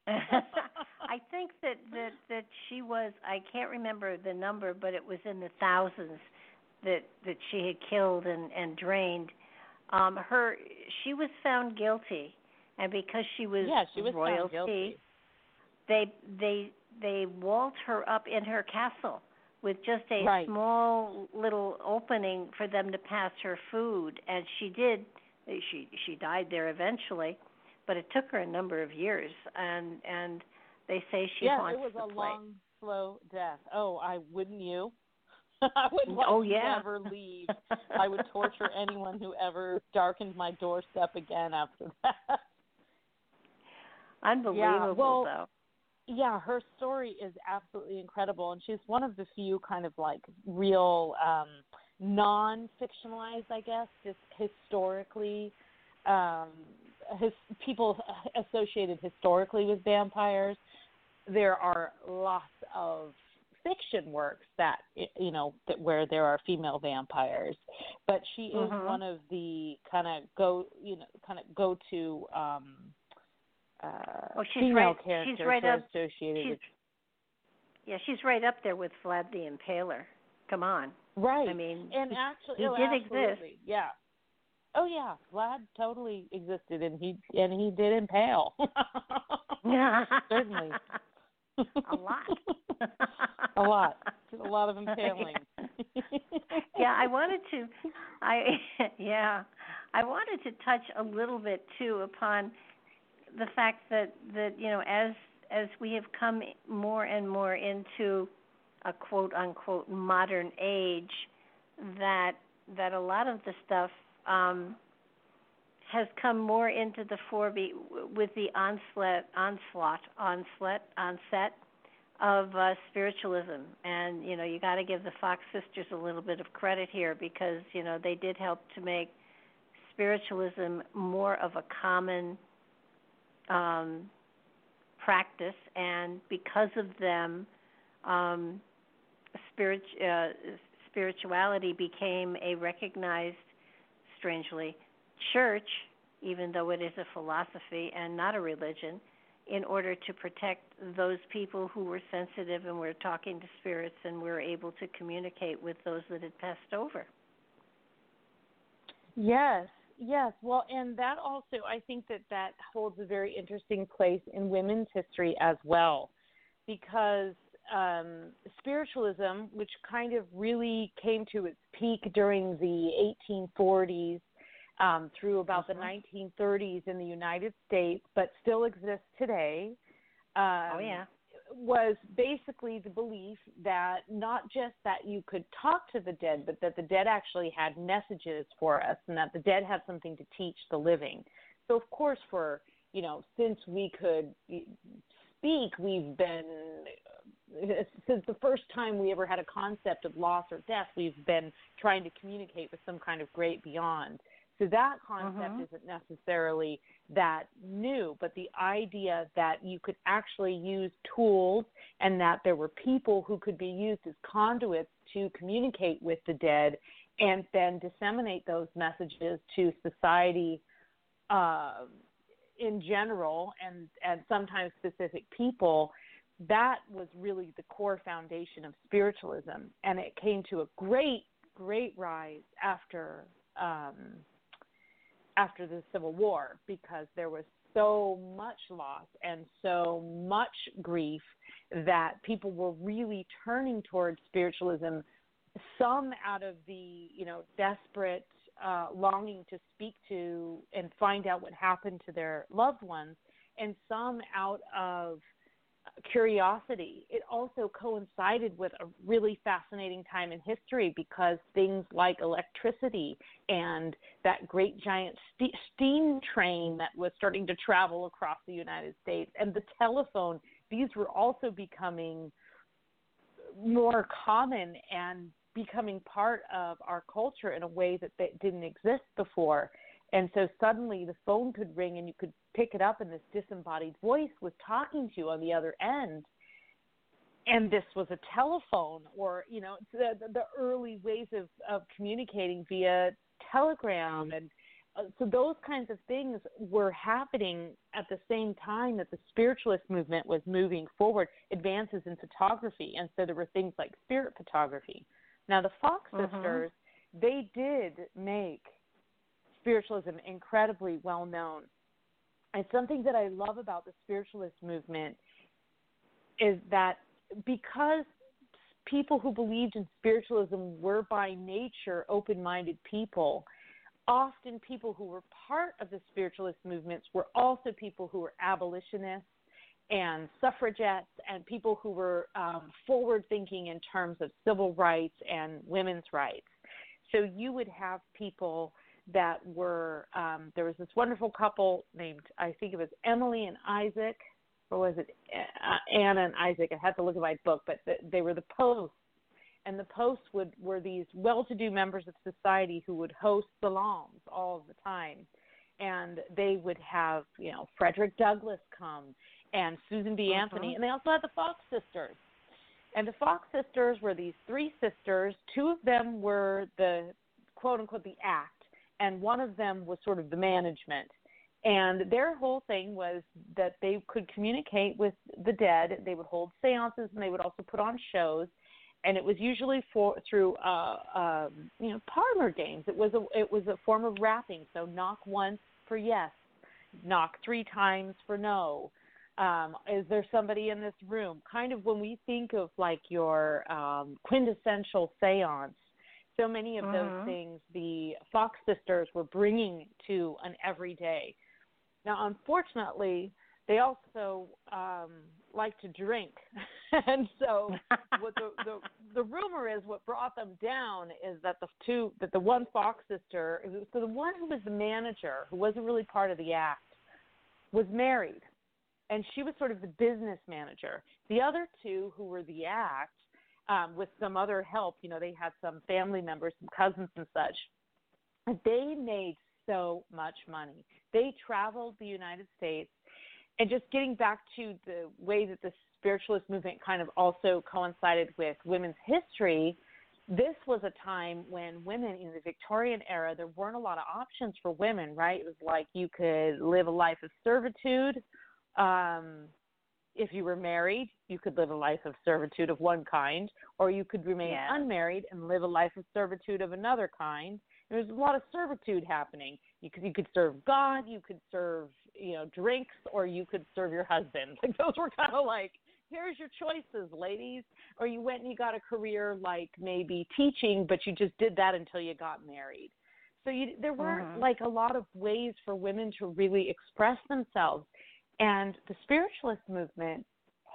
I think that, that that she was I can't remember the number, but it was in the thousands that that she had killed and and drained. Um her she was found guilty and because she was yeah, she was royalty, found guilty. they they they walled her up in her castle with just a right. small little opening for them to pass her food and she did she she died there eventually but it took her a number of years and and they say she yeah, haunts it was a place. long slow death oh i wouldn't you i would like oh, yeah. never leave i would torture anyone who ever darkened my doorstep again after that Unbelievable, yeah. well, though. Yeah, her story is absolutely incredible, and she's one of the few kind of like real um, non-fictionalized, I guess, just historically um, his people associated historically with vampires. There are lots of fiction works that you know that where there are female vampires, but she is mm-hmm. one of the kind of go you know kind of go to um, uh, oh, she's female right, characters she's right up, associated she's, with. Yeah, she's right up there with Vlad the Impaler. Come on. Right. I mean, and actually, he oh, did absolutely. exist. Yeah. Oh yeah, Vlad totally existed, and he and he did impale. Yeah. Certainly. A lot. a lot. A lot of impaling. yeah, I wanted to. I yeah, I wanted to touch a little bit too upon the fact that that you know as as we have come more and more into a quote unquote modern age that that a lot of the stuff um, has come more into the fore with the onslaught, onslaught, onslaught, onset of uh, spiritualism. And you know, you got to give the Fox sisters a little bit of credit here because you know they did help to make spiritualism more of a common um, practice, and because of them, um, spirit, uh, spirituality became a recognized strangely, church, even though it is a philosophy and not a religion, in order to protect those people who were sensitive and were talking to spirits and were able to communicate with those that had passed over. Yes, yes. Well, and that also, I think that that holds a very interesting place in women's history as well, because um, spiritualism, which kind of really came to its peak during the 1840s um, through about the 1930s mm-hmm. in the United States, but still exists today. Um, oh yeah. Was basically the belief that not just that you could talk to the dead, but that the dead actually had messages for us, and that the dead had something to teach the living. So, of course, for you know, since we could speak, we've been since the first time we ever had a concept of loss or death, we've been trying to communicate with some kind of great beyond. So that concept uh-huh. isn't necessarily that new, but the idea that you could actually use tools and that there were people who could be used as conduits to communicate with the dead and then disseminate those messages to society uh, in general and, and sometimes specific people that was really the core foundation of spiritualism, and it came to a great, great rise after um, after the Civil War because there was so much loss and so much grief that people were really turning towards spiritualism. Some out of the you know desperate uh, longing to speak to and find out what happened to their loved ones, and some out of curiosity. It also coincided with a really fascinating time in history because things like electricity and that great giant st- steam train that was starting to travel across the United States and the telephone, these were also becoming more common and becoming part of our culture in a way that they didn't exist before. And so suddenly the phone could ring and you could pick it up and this disembodied voice was talking to you on the other end. And this was a telephone or, you know, the, the early ways of, of communicating via telegram. And uh, so those kinds of things were happening at the same time that the spiritualist movement was moving forward, advances in photography. And so there were things like spirit photography. Now, the Fox mm-hmm. sisters, they did make spiritualism incredibly well known. And something that I love about the spiritualist movement is that because people who believed in spiritualism were by nature open minded people, often people who were part of the spiritualist movements were also people who were abolitionists and suffragettes and people who were um, forward thinking in terms of civil rights and women's rights. So you would have people that were um, there was this wonderful couple named I think it was Emily and Isaac, or was it uh, Anna and Isaac? I had to look at my book, but the, they were the Posts, and the Posts would were these well-to-do members of society who would host salons all the time, and they would have you know Frederick Douglass come and Susan B. Uh-huh. Anthony, and they also had the Fox sisters. And the Fox sisters were these three sisters. Two of them were the quote unquote the act, and one of them was sort of the management. And their whole thing was that they could communicate with the dead. They would hold seances, and they would also put on shows. And it was usually for through uh, uh, you know parlor games. It was a it was a form of rapping. So knock once for yes, knock three times for no. Um, is there somebody in this room? Kind of when we think of like your um, quintessential seance, so many of those Mhm. things the Fox sisters were bringing to an everyday. Now, unfortunately, they also um, like to drink, and so what the, the the rumor is what brought them down is that the two that the one Fox sister, so the one who was the manager, who wasn't really part of the act, was married, and she was sort of the business manager. The other two who were the act, um, with some other help, you know, they had some family members, some cousins and such. They made so much money. They traveled the United States and just getting back to the way that the spiritualist movement kind of also coincided with women's history, this was a time when women in the Victorian era, there weren't a lot of options for women, right? It was like you could live a life of servitude. Um, if you were married, you could live a life of servitude of one kind, or you could remain Yeah. unmarried and live a life of servitude of another kind. There was a lot of servitude happening. You could you could serve God, you could serve you know drinks, or you could serve your husband. Like those were kind of like here's your choices, ladies. Or you went and you got a career like maybe teaching, but you just did that until you got married. So you, there weren't Mhm. like a lot of ways for women to really express themselves. And the spiritualist movement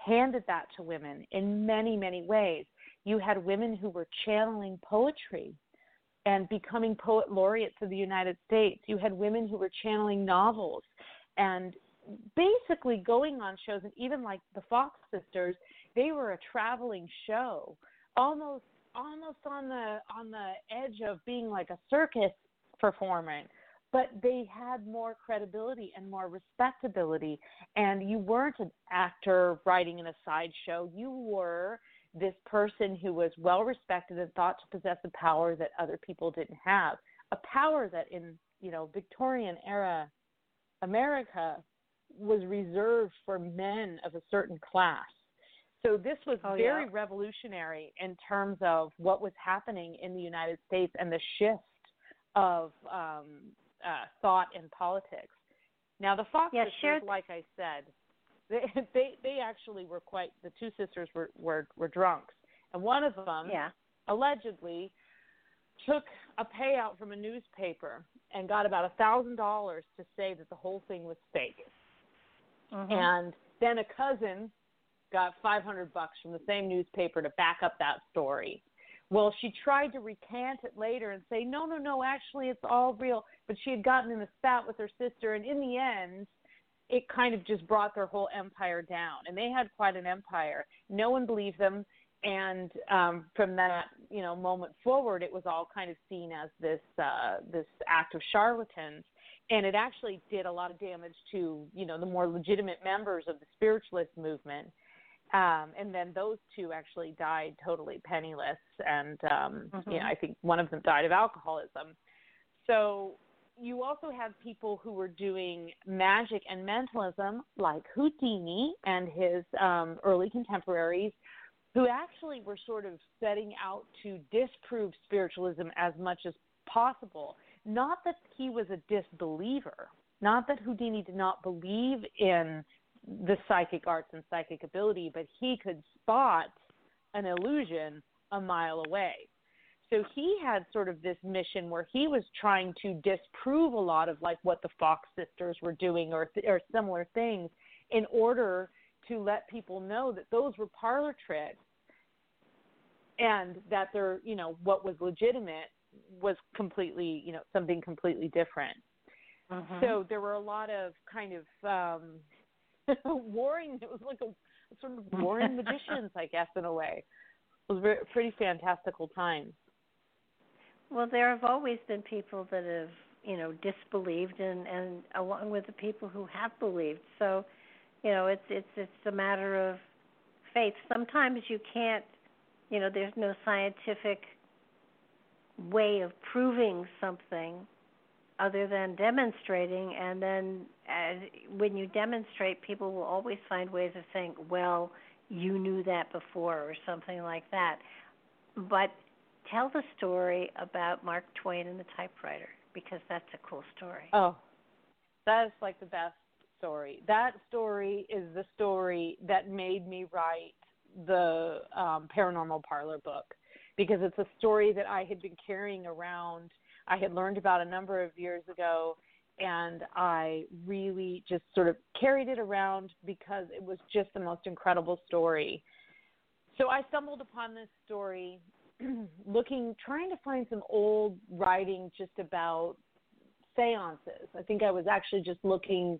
handed that to women in many, many ways. You had women who were channeling poetry and becoming poet laureates of the United States. You had women who were channeling novels and basically going on shows and even like the Fox sisters, they were a traveling show, almost almost on the on the edge of being like a circus performance but they had more credibility and more respectability. And you weren't an actor writing in a sideshow. You were this person who was well respected and thought to possess a power that other people didn't have a power that in you know victorian era america was reserved for men of a certain class. So this was Oh, very yeah. revolutionary in terms of what was happening in the united states and the shift of um, uh, thought and politics. Now the Fox Yeah, sisters, share- like I said, they, they they actually were quite. The two sisters were were, were drunks, and one of them yeah. allegedly took a payout from a newspaper and got about a thousand dollars to say that the whole thing was fake. Mhm. And then a cousin got 500 bucks from the same newspaper to back up that story. Well, she tried to recant it later and say, no, no, no, actually it's all real. But she had gotten in a spat with her sister, and in the end, it kind of just brought their whole empire down. And they had quite an empire. No one believed them. And um, from that, you know, moment forward, it was all kind of seen as this uh, this act of charlatans and it actually did a lot of damage to you know the more legitimate members of the spiritualist movement um and then those two actually died totally penniless and um Mhm. you know i think one of them died of alcoholism. So you also had people who were doing magic and mentalism like houdini and his um early contemporaries who actually were sort of setting out to disprove spiritualism as much as possible. Not that he was a disbeliever, not that Houdini did not believe in the psychic arts and psychic ability, but he could spot an illusion a mile away. So he had sort of this mission where he was trying to disprove a lot of like what the Fox sisters were doing or or similar things in order to let people know that those were parlor tricks and that they're you know what was legitimate was completely, you know, something completely different. Mm-hmm. So there were a lot of kind of um warring. It was like a sort of warring magicians, I guess, in a way. It was a pretty fantastical time. Well, there have always been people that have, you know, disbelieved, and and along with the people who have believed. So, you know, it's it's it's a matter of faith. Sometimes you can't, you know, there's no scientific way of proving something other than demonstrating and then as when you demonstrate people will always find ways of saying well you knew that before or something like that. But tell the story about mark twain and the typewriter because that's a cool story. Oh that is like the best story. That story is the story that made me write the um paranormal parlor book because it's a story that i had been carrying around I had learned about a number of years ago, and I really just sort of carried it around because it was just the most incredible story. So I stumbled upon this story looking trying to find some old writing just about seances. I think I was actually just looking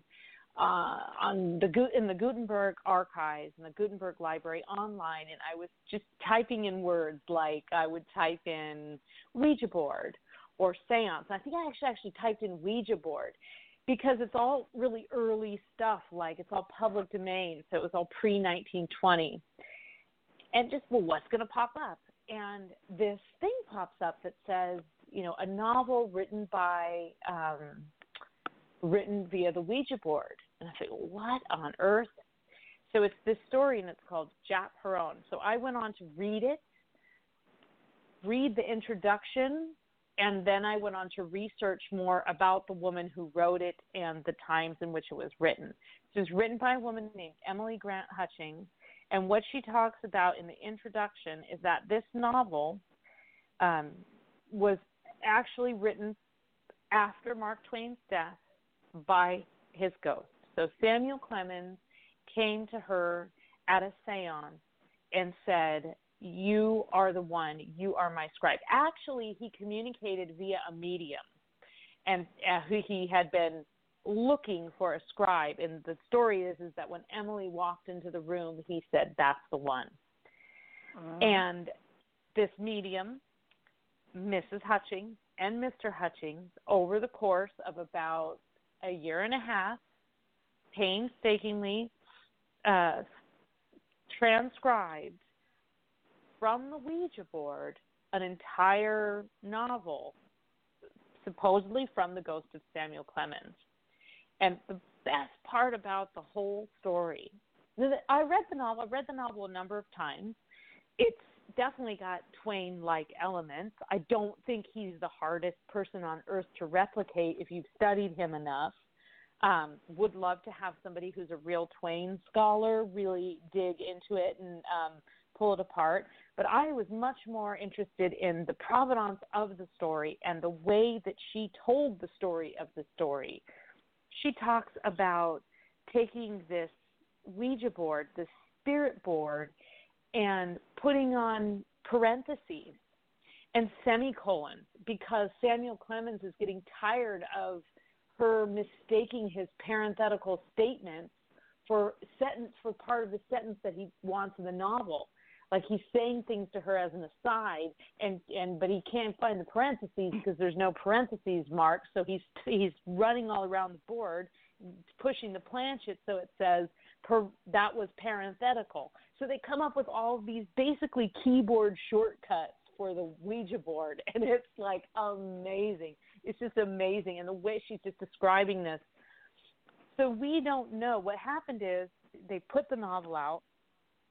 uh, on the in the Gutenberg archives in the Gutenberg library online, and I was just typing in words like I would type in Ouija board or seance. I think I actually actually typed in Ouija board because it's all really early stuff, like it's all public domain, so it was all pre 1920. And just, well, what's going to pop up? And this thing pops up that says, you know, a novel written by, um, written via the Ouija board. And I think, what on earth? So it's this story, and it's called Jap Herron. So I went on to read it, read the introduction, and then I went on to research more about the woman who wrote it and the times in which it was written. It was written by a woman named Emily Grant Hutchings, and what she talks about in the introduction is that this novel um, was actually written after Mark Twain's death by his ghost. So Samuel Clemens came to her at a seance and said, you are the one, you are my scribe. Actually, he communicated via a medium, and uh, he had been looking for a scribe. And the story is is that when Emily walked into the room, he said, "That's the one." Mm. And this medium, Mrs. Hutchings and Mr. Hutchings, over the course of about a year and a half, painstakingly uh, transcribed from the Ouija board an entire novel, supposedly from the ghost of Samuel Clemens. And the best part about the whole story, I read the novel. I read the novel a number of times. It's definitely got Twain-like elements. I don't think he's the hardest person on earth to replicate if you've studied him enough. Um, would love to have somebody who's a real Twain scholar really dig into it and um, pull it apart. But I was much more interested in the provenance of the story and the way that she told the story of the story. She talks about taking this Ouija board, this spirit board, and putting on parentheses and semicolons because Samuel Clemens is getting tired of her mistaking his parenthetical statements for sentence for part of the sentence that he wants in the novel like he's saying things to her as an aside and and but he can't find the parentheses because there's no parentheses mark so he's he's running all around the board pushing the planchette so it says per, that was parenthetical. So they come up with all these basically keyboard shortcuts for the Ouija board and it's like amazing. It's just amazing and the way she's just describing this. So we don't know. What happened is they put the novel out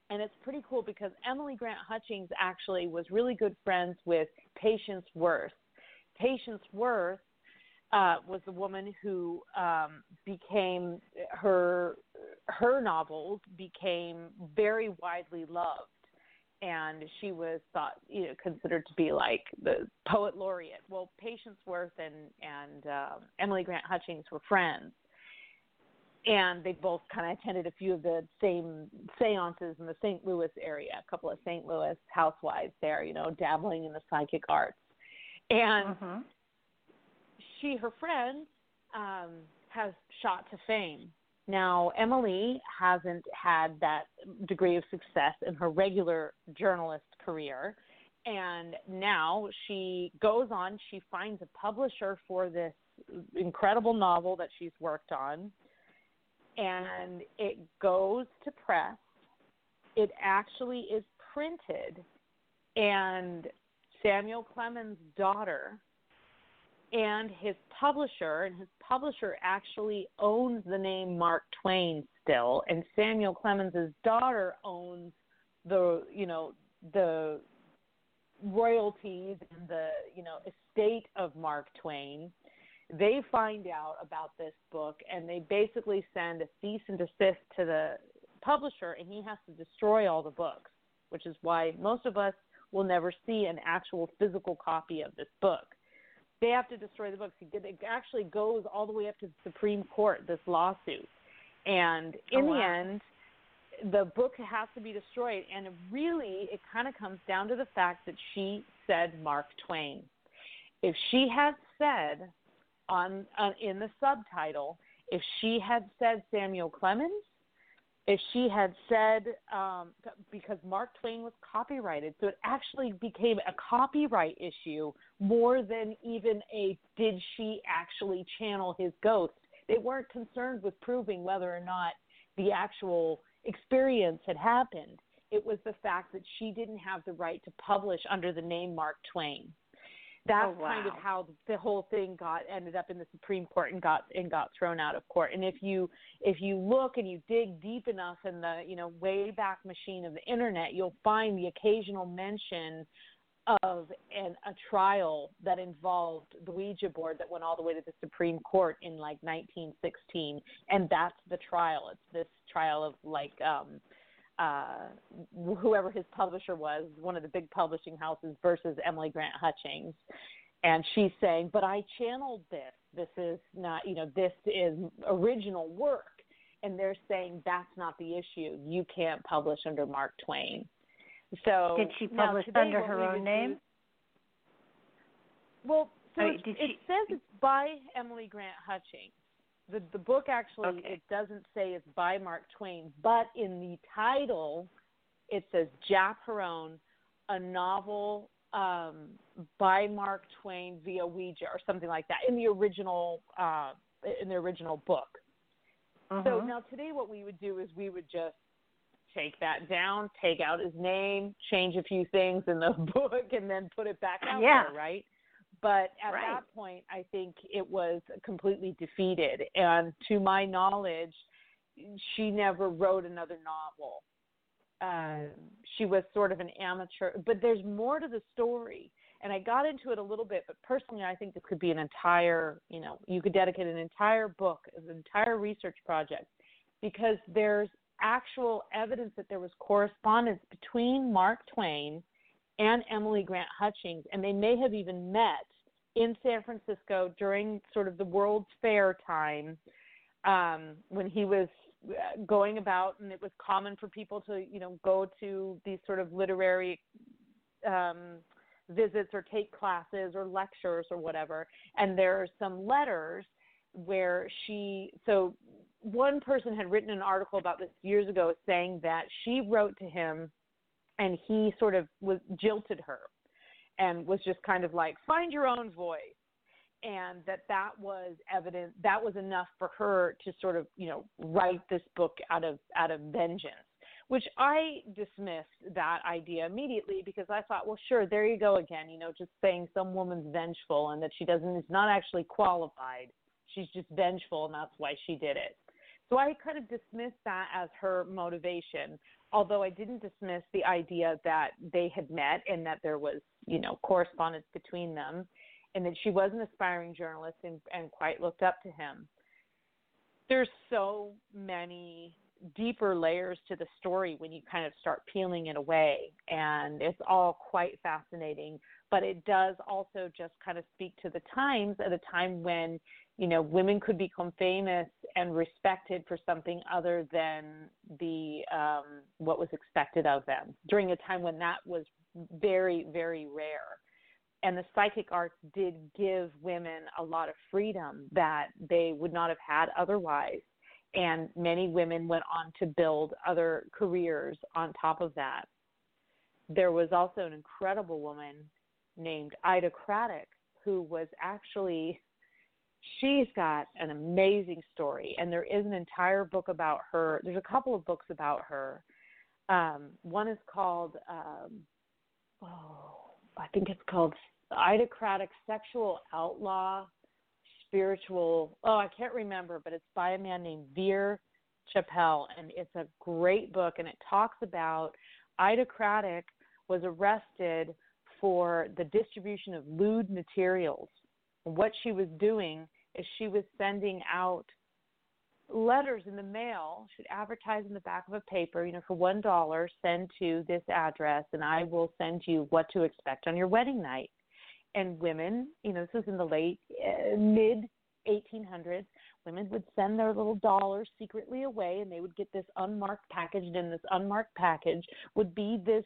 and it's pretty cool because Emily Grant Hutchings actually was really good friends with Patience Worth. Patience Worth uh, was the woman who um, became her her novels became very widely loved, and she was thought you know considered to be like the poet laureate. Well, Patience Worth and and uh, Emily Grant Hutchings were friends, and they both kind of attended a few of the same seances in the St. Louis area, a couple of St. Louis housewives there, you know, dabbling in the psychic arts. And Mhm. she, her friend, um, has shot to fame. Now, Emily hasn't had that degree of success in her regular journalist career. And now she goes on, she finds a publisher for this incredible novel that she's worked on, and it goes to press. It actually is printed, and Samuel Clemens' daughter and his publisher, and his publisher actually owns the name Mark Twain still, and Samuel Clemens' daughter owns the you know the royalties and the you know estate of Mark Twain. They find out about this book and they basically send a cease and desist to the publisher, and he has to destroy all the books, which is why most of us will never see an actual physical copy of this book they have to destroy the books. It actually goes all the way up to the Supreme Court, this lawsuit. And in Oh, the end, the book has to be destroyed. And really, it kind of comes down to the fact that she said Mark Twain. If she had said on, on in the subtitle, if she had said Samuel Clemens, if she had said um, because Mark Twain was copyrighted, so it actually became a copyright issue more than even a did she actually channel his ghost. They weren't concerned with proving whether or not the actual experience had happened. It was the fact that she didn't have the right to publish under the name Mark Twain. That's Oh, kind of how the whole thing got ended up in the Supreme Court and got and got thrown out of court. And if you if you look and you dig deep enough in the you know way back machine of the internet, you'll find the occasional mention of an a trial that involved the Ouija board that went all the way to the Supreme Court in like 1916, and that's the trial. It's this trial of like um, uh, whoever his publisher was, one of the big publishing houses, versus Emily Grant Hutchings. And she's saying, but I channeled this. This is not, you know, this is original work. And they're saying that's not the issue. You can't publish under Mark Twain. So Did she publish today under her own name? do- well, so I mean, it's- did it says it's by Emily Grant Hutchings. The the book actually Okay. it doesn't say it's by Mark Twain, but in the title it says Jap Herron, a novel um, by Mark Twain via Ouija or something like that in the original uh, in the original book. So Mhm. now today what we would do is we would just take that down, take out his name, change a few things in the book and then put it back out Yeah. there, right? But at Right. that point I think it was completely defeated and to my knowledge she never wrote another novel. Uh, she was sort of an amateur, but there's more to the story. And I got into it a little bit, but personally, I think this could be an entire, you know, you could dedicate an entire book, an entire research project, because there's actual evidence that there was correspondence between Mark Twain and Emily Grant Hutchings, and they may have even met in San Francisco during sort of the World's Fair time um, when he was uh, going about, and it was common for people to, you know, go to these sort of literary um, visits or take classes or lectures or whatever. And there are some letters where she, so one person had written an article about this years ago saying that she wrote to him and he sort of was jilted her and was just kind of like, find your own voice. And that that was evident that was enough for her to sort of you know write this book out of out of vengeance which i dismissed that idea immediately because i thought well sure there you go again you know just saying some woman's vengeful and that she doesn't is not actually qualified. She's just vengeful and that's why she did it. So i kind of dismissed that as her motivation although i didn't dismiss the idea that they had met and that there was you know correspondence between them and that she was an aspiring journalist and, and quite looked up to him. There's so many deeper layers to the story when you kind of start peeling it away, and it's all quite fascinating. But it does also just kind of speak to the times at a time when you know women could become famous and respected for something other than the um, what was expected of them during a time when that was very very rare. And the psychic arts did give women a lot of freedom that they would not have had otherwise. And many women went on to build other careers on top of that. There was also an incredible woman named ida craddock who was actually she's got an amazing story and there is an entire book about her. There's a couple of books about her. Um, one is called um, oh i think it's called ida craddock sexual outlaw spiritual oh i can't remember but it's by a man named vere chappell and it's a great book and it talks about ida craddock was arrested for the distribution of lewd materials. What she was doing she was sending out letters in the mail. She'd advertise in the back of a paper, you know, for one dollar, send to this address, and I will send you what to expect on your wedding night. And women, you know, this was in the late uh, mid 1800s. Women would send their little dollars secretly away, and they would get this unmarked package. And in this unmarked package would be this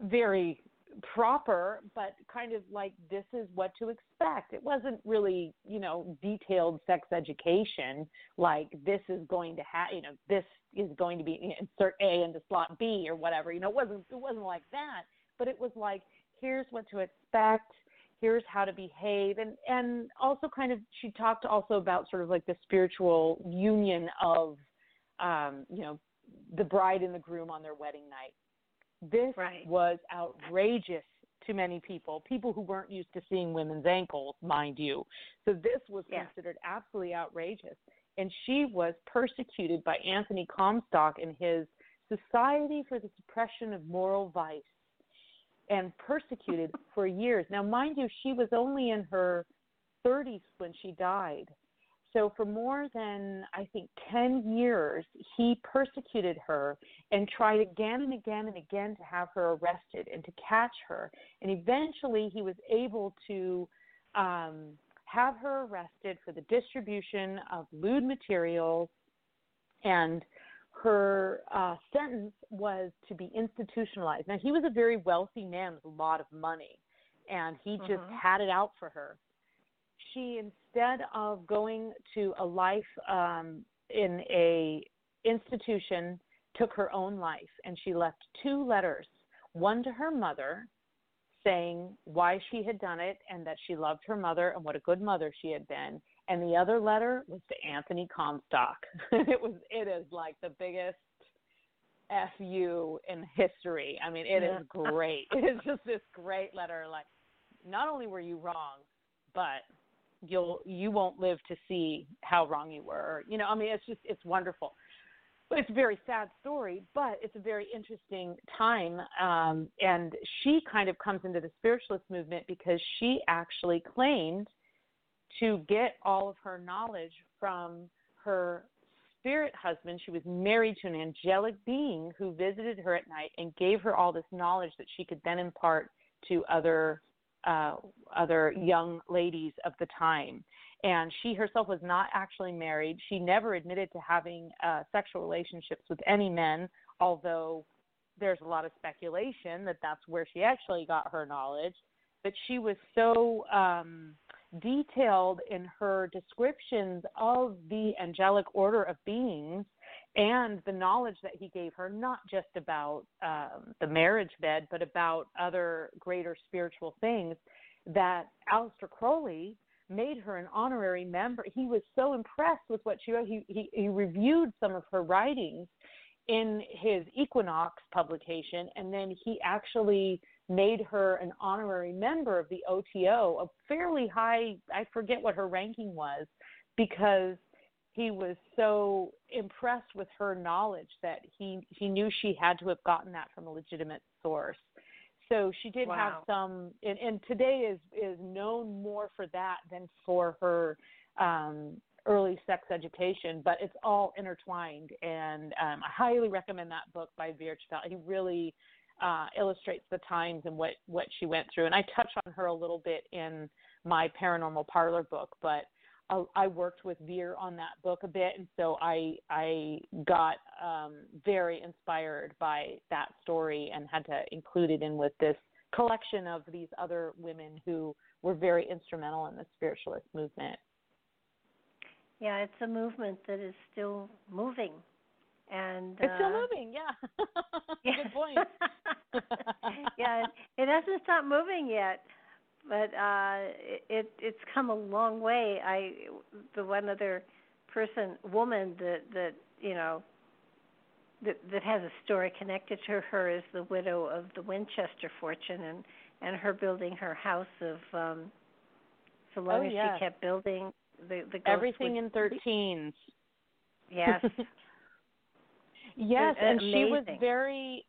very proper, but kind of like this is what to expect. It wasn't really, you know, detailed sex education like this is going to have, you know, this is going to be insert A into slot B or whatever. You know, it wasn't it wasn't like that, but it was like here's what to expect. Here's how to behave, and and also kind of she talked also about sort of like the spiritual union of, um, you know, the bride and the groom on their wedding night this right. was outrageous to many people, people who weren't used to seeing women's ankles, mind you. So this was yeah. considered absolutely outrageous. And she was persecuted by Anthony Comstock and his Society for the Suppression of Moral Vice and persecuted for years. Now, mind you, she was only in her 30s when she died. So for more than I think 10 years, he persecuted her and tried again and again and again to have her arrested and to catch her. And eventually, he was able to um, have her arrested for the distribution of lewd materials, and her uh, sentence was to be institutionalized. Now, he was a very wealthy man with a lot of money, and he just mm-hmm. had it out for her she instead of going to a life um, in a institution took her own life and she left two letters one to her mother saying why she had done it and that she loved her mother and what a good mother she had been and the other letter was to Anthony Comstock. It was it is like the biggest fu in history. I mean it is great. It is just this great letter like not only were you wrong but you'll you won't live to see how wrong you were. You know, I mean, it's just it's wonderful. It's a very sad story, but it's a very interesting time. Um, and she kind of comes into the spiritualist movement because she actually claimed to get all of her knowledge from her spirit husband. She was married to an angelic being who visited her at night and gave her all this knowledge that she could then impart to other uh, other young ladies of the time. And she herself was not actually married. She never admitted to having uh, sexual relationships with any men, although there's a lot of speculation that that's where she actually got her knowledge. But she was so um, detailed in her descriptions of the angelic order of beings and the knowledge that he gave her, not just about um, the marriage bed, but about other greater spiritual things, that Aleister Crowley made her an honorary member. He was so impressed with what she wrote. He, he, he reviewed some of her writings in his Equinox publication, and then he actually made her an honorary member of the OTO, a fairly high, I forget what her ranking was, because he was so impressed with her knowledge that he he knew she had to have gotten that from a legitimate source. So she did wow. have some, and, and today is is known more for that than for her um, early sex education. But it's all intertwined, and um, I highly recommend that book by Vere Chappell. He really uh, illustrates the times and what what she went through. And I touch on her a little bit in my paranormal parlor book, but I worked with Vere on that book a bit, and so I I got um, very inspired by that story and had to include it in with this collection of these other women who were very instrumental in the spiritualist movement. Yeah, it's a movement that is still moving. And it's uh, still moving, yeah. Good point. yeah, it, it hasn't stopped moving yet, but uh it, it it's come a long way. I the one other person, woman that that you know that that has a story connected to her is the widow of the Winchester fortune and and her building her house of um so long oh, as yeah. she kept building the the everything in thirteens. Yes. yes, and she was very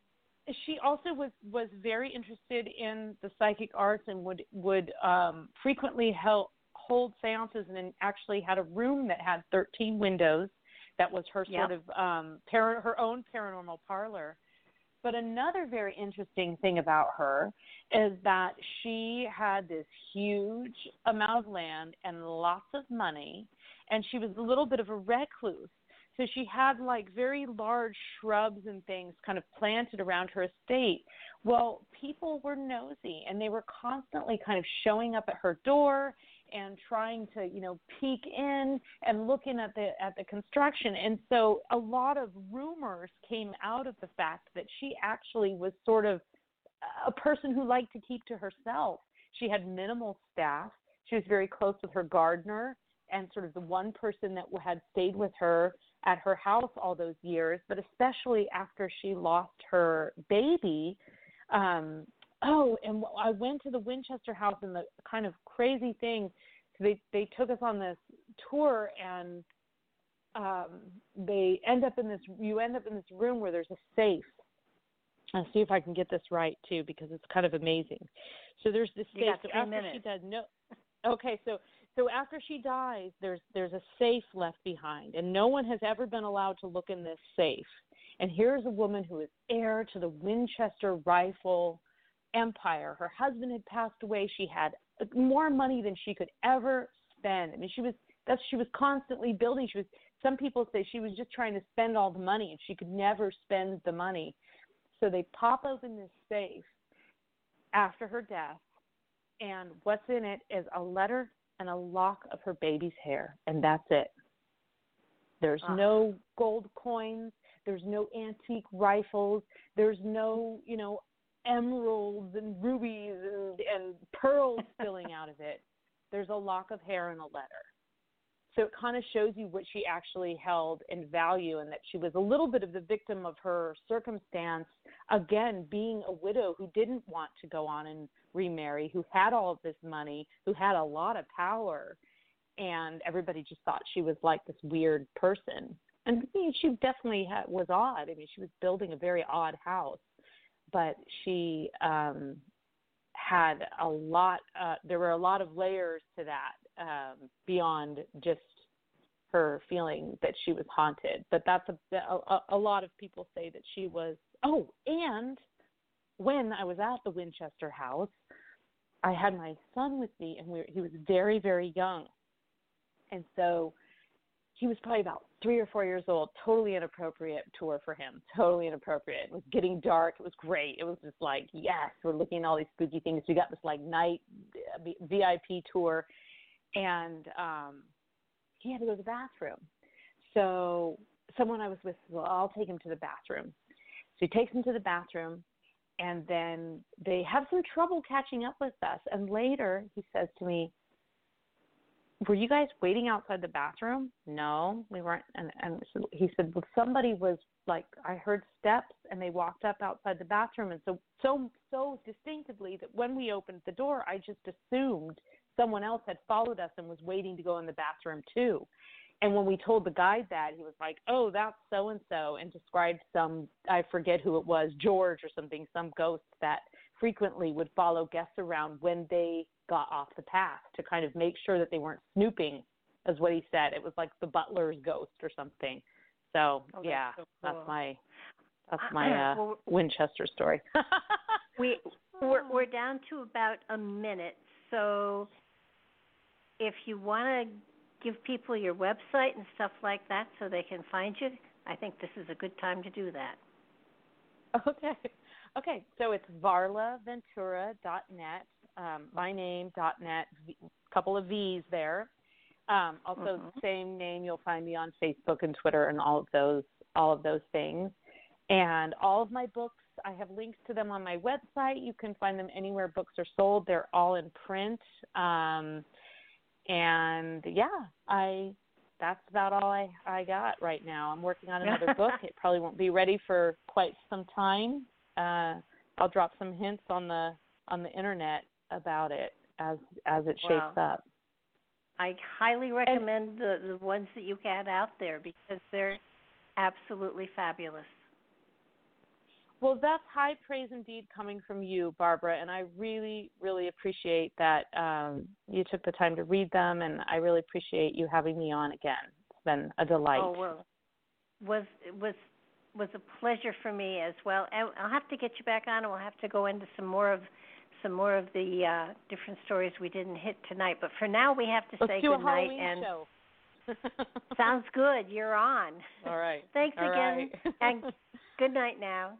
she also was was very interested in the psychic arts and would would um frequently help hold seances and actually had a room that had 13 windows that was her Yep. sort of um par- her own paranormal parlor but another very interesting thing about her is that she had this huge amount of land and lots of money and she was a little bit of a recluse so she had like very large shrubs and things kind of planted around her estate. Well, people were nosy and they were constantly kind of showing up at her door and trying to, you know, peek in and looking at the at the construction. And so a lot of rumors came out of the fact that she actually was sort of a person who liked to keep to herself. She had minimal staff. She was very close with her gardener and sort of the one person that had stayed with her at her house all those years, but especially after she lost her baby. Um, oh, and I went to the Winchester house, and the kind of crazy thing, they they took us on this tour, and um, they end up in this. You end up in this room where there's a safe. I'll see if I can get this right too, because it's kind of amazing. So there's this You safe. got So after minutes. she died, no. Okay, so so after she dies, there's there's a safe left behind, and no one has ever been allowed to look in this safe. And here's a woman who is heir to the Winchester rifle empire. Her husband had passed away. She had more money than she could ever spend. I mean, she was that's she was constantly building. She was some people say she was just trying to spend all the money and she could never spend the money. So they pop open this safe after her death and what's in it is a letter and a lock of her baby's hair and that's it. There's Ah. no gold coins, there's no antique rifles, there's no, you know, emeralds and rubies and, and pearls spilling out of it. There's a lock of hair and a letter. So it kind of shows you what she actually held in value and that she was a little bit of the victim of her circumstance, again, being a widow who didn't want to go on and remarry, who had all of this money, who had a lot of power, and everybody just thought she was like this weird person. And I mean, she definitely had, was odd. I mean, she was building a very odd house, but she um had a lot uh there were a lot of layers to that um beyond just her feeling that she was haunted but that's a a, a lot of people say that she was oh and when i was at the winchester house i had my son with me and we were, he was very very young and so he was probably about three or four years old. Totally inappropriate tour for him. Totally inappropriate. It was getting dark. It was great. It was just like, yes, we're looking at all these spooky things. We got this like night VIP tour, and um, he had to go to the bathroom. So someone I was with, said, well, I'll take him to the bathroom. So he takes him to the bathroom, and then they have some trouble catching up with us. And later he says to me, were you guys waiting outside the bathroom? No, we weren't. And, and so he said, well, somebody was like, I heard steps and they walked up outside the bathroom. And so, so, so distinctively that when we opened the door, I just assumed someone else had followed us and was waiting to go in the bathroom too. And when we told the guide that, he was like, "Oh, that's so and so," and described some I forget who it was, George or something, some ghost that frequently would follow guests around when they got off the path to kind of make sure that they weren't snooping, is what he said. It was like the butler's ghost or something. So Oh, that's yeah, so cool. that's my that's my uh, Well, Winchester story. we we're we're down to about a minute, so if you want to give people your website and stuff like that so they can find you, I think this is a good time to do that. Okay. Okay. So it's varlaventura.net. Um, my name dot couple of V's there. Um, also, mm-hmm. same name. You'll find me on Facebook and Twitter and all of those all of those things. And all of my books, I have links to them on my website. You can find them anywhere books are sold. They're all in print. Um, and yeah, I that's about all I I got right now. I'm working on another book. It probably won't be ready for quite some time. Uh, I'll drop some hints on the on the internet about it as as it shapes wow. up. I highly recommend and, the the ones that you had out there because they're absolutely fabulous. Well, that's high praise indeed coming from you, Barbara, and I really, really appreciate that um, you took the time to read them, and I really appreciate you having me on again. It's been a delight. Oh well, was was was a pleasure for me as well. And I'll have to get you back on, and we'll have to go into some more of some more of the uh, different stories we didn't hit tonight. But for now, we have to Let's say good night. And show. sounds good. You're on. All right. Thanks All again, right. and good night now.